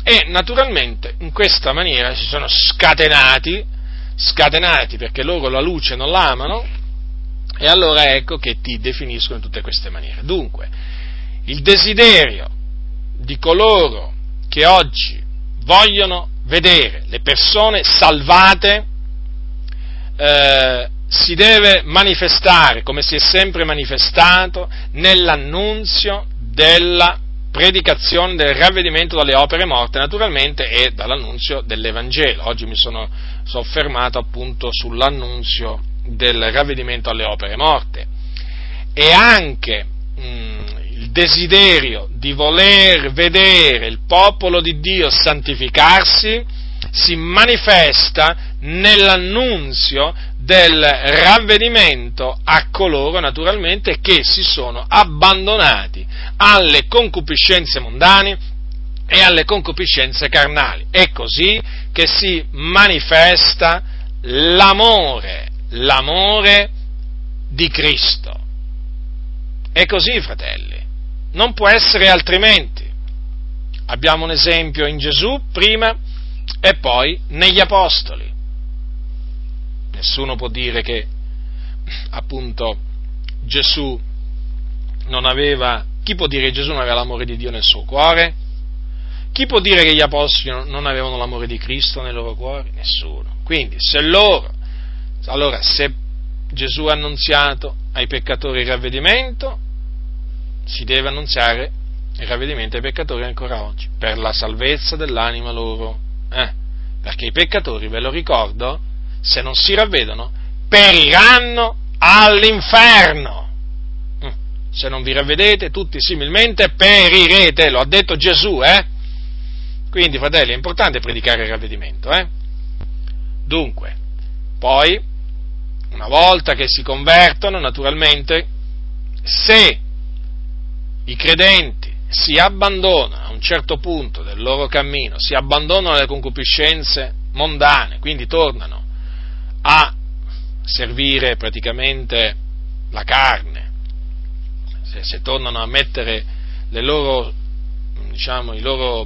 Speaker 1: e naturalmente in questa maniera si sono scatenati, scatenati perché loro la luce non l'amano, e allora ecco che ti definiscono in tutte queste maniere. Dunque, il desiderio di coloro che oggi vogliono vedere le persone salvate eh, si deve manifestare, come si è sempre manifestato, nell'annunzio della predicazione del ravvedimento dalle opere morte, naturalmente, e dall'annunzio dell'Evangelo. Oggi mi sono soffermato appunto sull'annunzio del ravvedimento alle opere morte. E anche mh, mm, il desiderio di voler vedere il popolo di Dio santificarsi si manifesta nell'annunzio del ravvedimento a coloro naturalmente che si sono abbandonati alle concupiscenze mondane e alle concupiscenze carnali. È così che si manifesta l'amore, l'amore di Cristo. È così, fratelli non può essere altrimenti. Abbiamo un esempio in Gesù prima e poi negli Apostoli. Nessuno può dire che appunto Gesù non aveva, chi può dire che Gesù non aveva l'amore di Dio nel suo cuore? Chi può dire che gli Apostoli non avevano l'amore di Cristo nei loro cuori? Nessuno. Quindi se loro, allora se Gesù ha annunziato ai peccatori il ravvedimento, si deve annunziare il ravvedimento ai peccatori ancora oggi, per la salvezza dell'anima loro. Eh, perché i peccatori, ve lo ricordo, se non si ravvedono, periranno all'inferno. Mm, se non vi ravvedete, tutti similmente perirete, lo ha detto Gesù, eh? Quindi, fratelli, è importante predicare il ravvedimento, eh? Dunque, poi, una volta che si convertono, naturalmente, se i credenti si abbandonano a un certo punto del loro cammino, si abbandonano alle concupiscenze mondane, quindi tornano a servire praticamente la carne, se, se tornano a mettere le loro, diciamo, loro,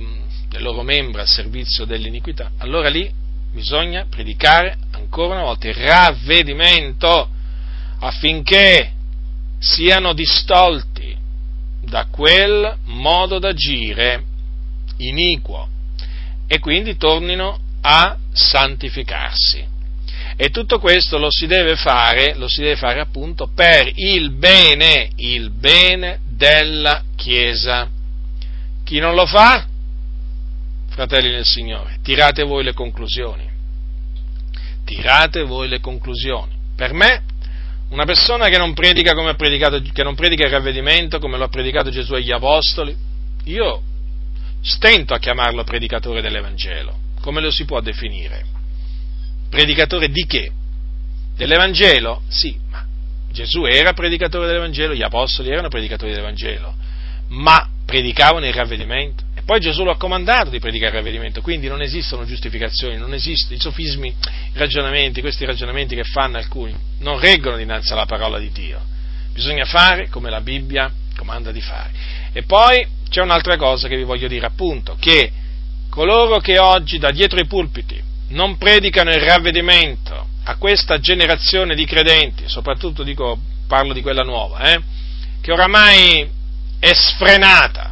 Speaker 1: le loro membra al servizio dell'iniquità, allora lì bisogna predicare ancora una volta il ravvedimento affinché siano distolti da quel modo d'agire iniquo e quindi tornino a santificarsi. E tutto questo lo si deve fare, lo si deve fare appunto per il bene, il bene della Chiesa. Chi non lo fa? Fratelli del Signore, tirate voi le conclusioni. Tirate voi le conclusioni. Per me una persona che non predica come ha predicato, che non predica il ravvedimento come lo ha predicato Gesù agli Apostoli, io stento a chiamarlo predicatore dell'Evangelo. Come lo si può definire? Predicatore di che? Dell'Evangelo? Sì, ma Gesù era predicatore dell'Evangelo, gli Apostoli erano predicatori dell'Evangelo, ma predicavano il ravvedimento? Poi Gesù lo ha comandato di predicare il ravvedimento, quindi non esistono giustificazioni, non esistono i sofismi, i ragionamenti, questi ragionamenti che fanno alcuni, non reggono dinanzi alla parola di Dio. Bisogna fare come la Bibbia comanda di fare. E poi c'è un'altra cosa che vi voglio dire, appunto, che coloro che oggi da dietro i pulpiti non predicano il ravvedimento a questa generazione di credenti, soprattutto dico, parlo di quella nuova, eh, che oramai è sfrenata,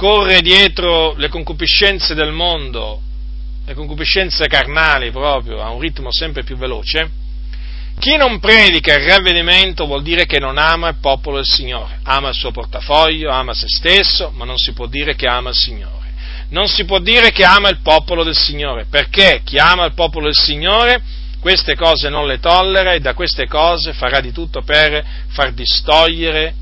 Speaker 1: corre dietro le concupiscenze del mondo, le concupiscenze carnali proprio, a un ritmo sempre più veloce, chi non predica il ravvedimento vuol dire che non ama il popolo del Signore, ama il suo portafoglio, ama se stesso, ma non si può dire che ama il Signore. Non si può dire che ama il popolo del Signore, perché chi ama il popolo del Signore queste cose non le tollera e da queste cose farà di tutto per far distogliere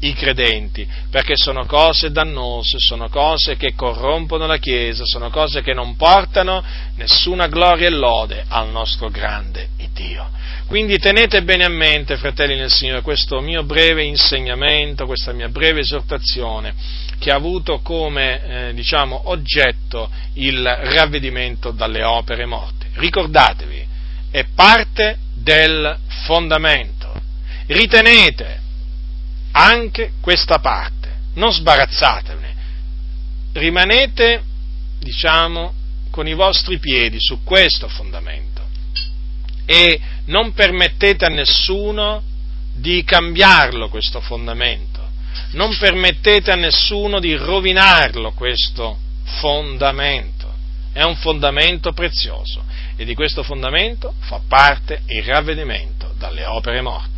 Speaker 1: i credenti, perché sono cose dannose, sono cose che corrompono la Chiesa, sono cose che non portano nessuna gloria e lode al nostro grande Dio. Quindi tenete bene a mente, fratelli nel Signore, questo mio breve insegnamento, questa mia breve esortazione, che ha avuto come eh, diciamo, oggetto il ravvedimento dalle opere morte. Ricordatevi, è parte del fondamento. Ritenete anche questa parte, non sbarazzatevene, rimanete, diciamo, con i vostri piedi su questo fondamento e non permettete a nessuno di cambiarlo questo fondamento, non permettete a nessuno di rovinarlo questo fondamento. È un fondamento prezioso e di questo fondamento fa parte il ravvedimento dalle opere morte.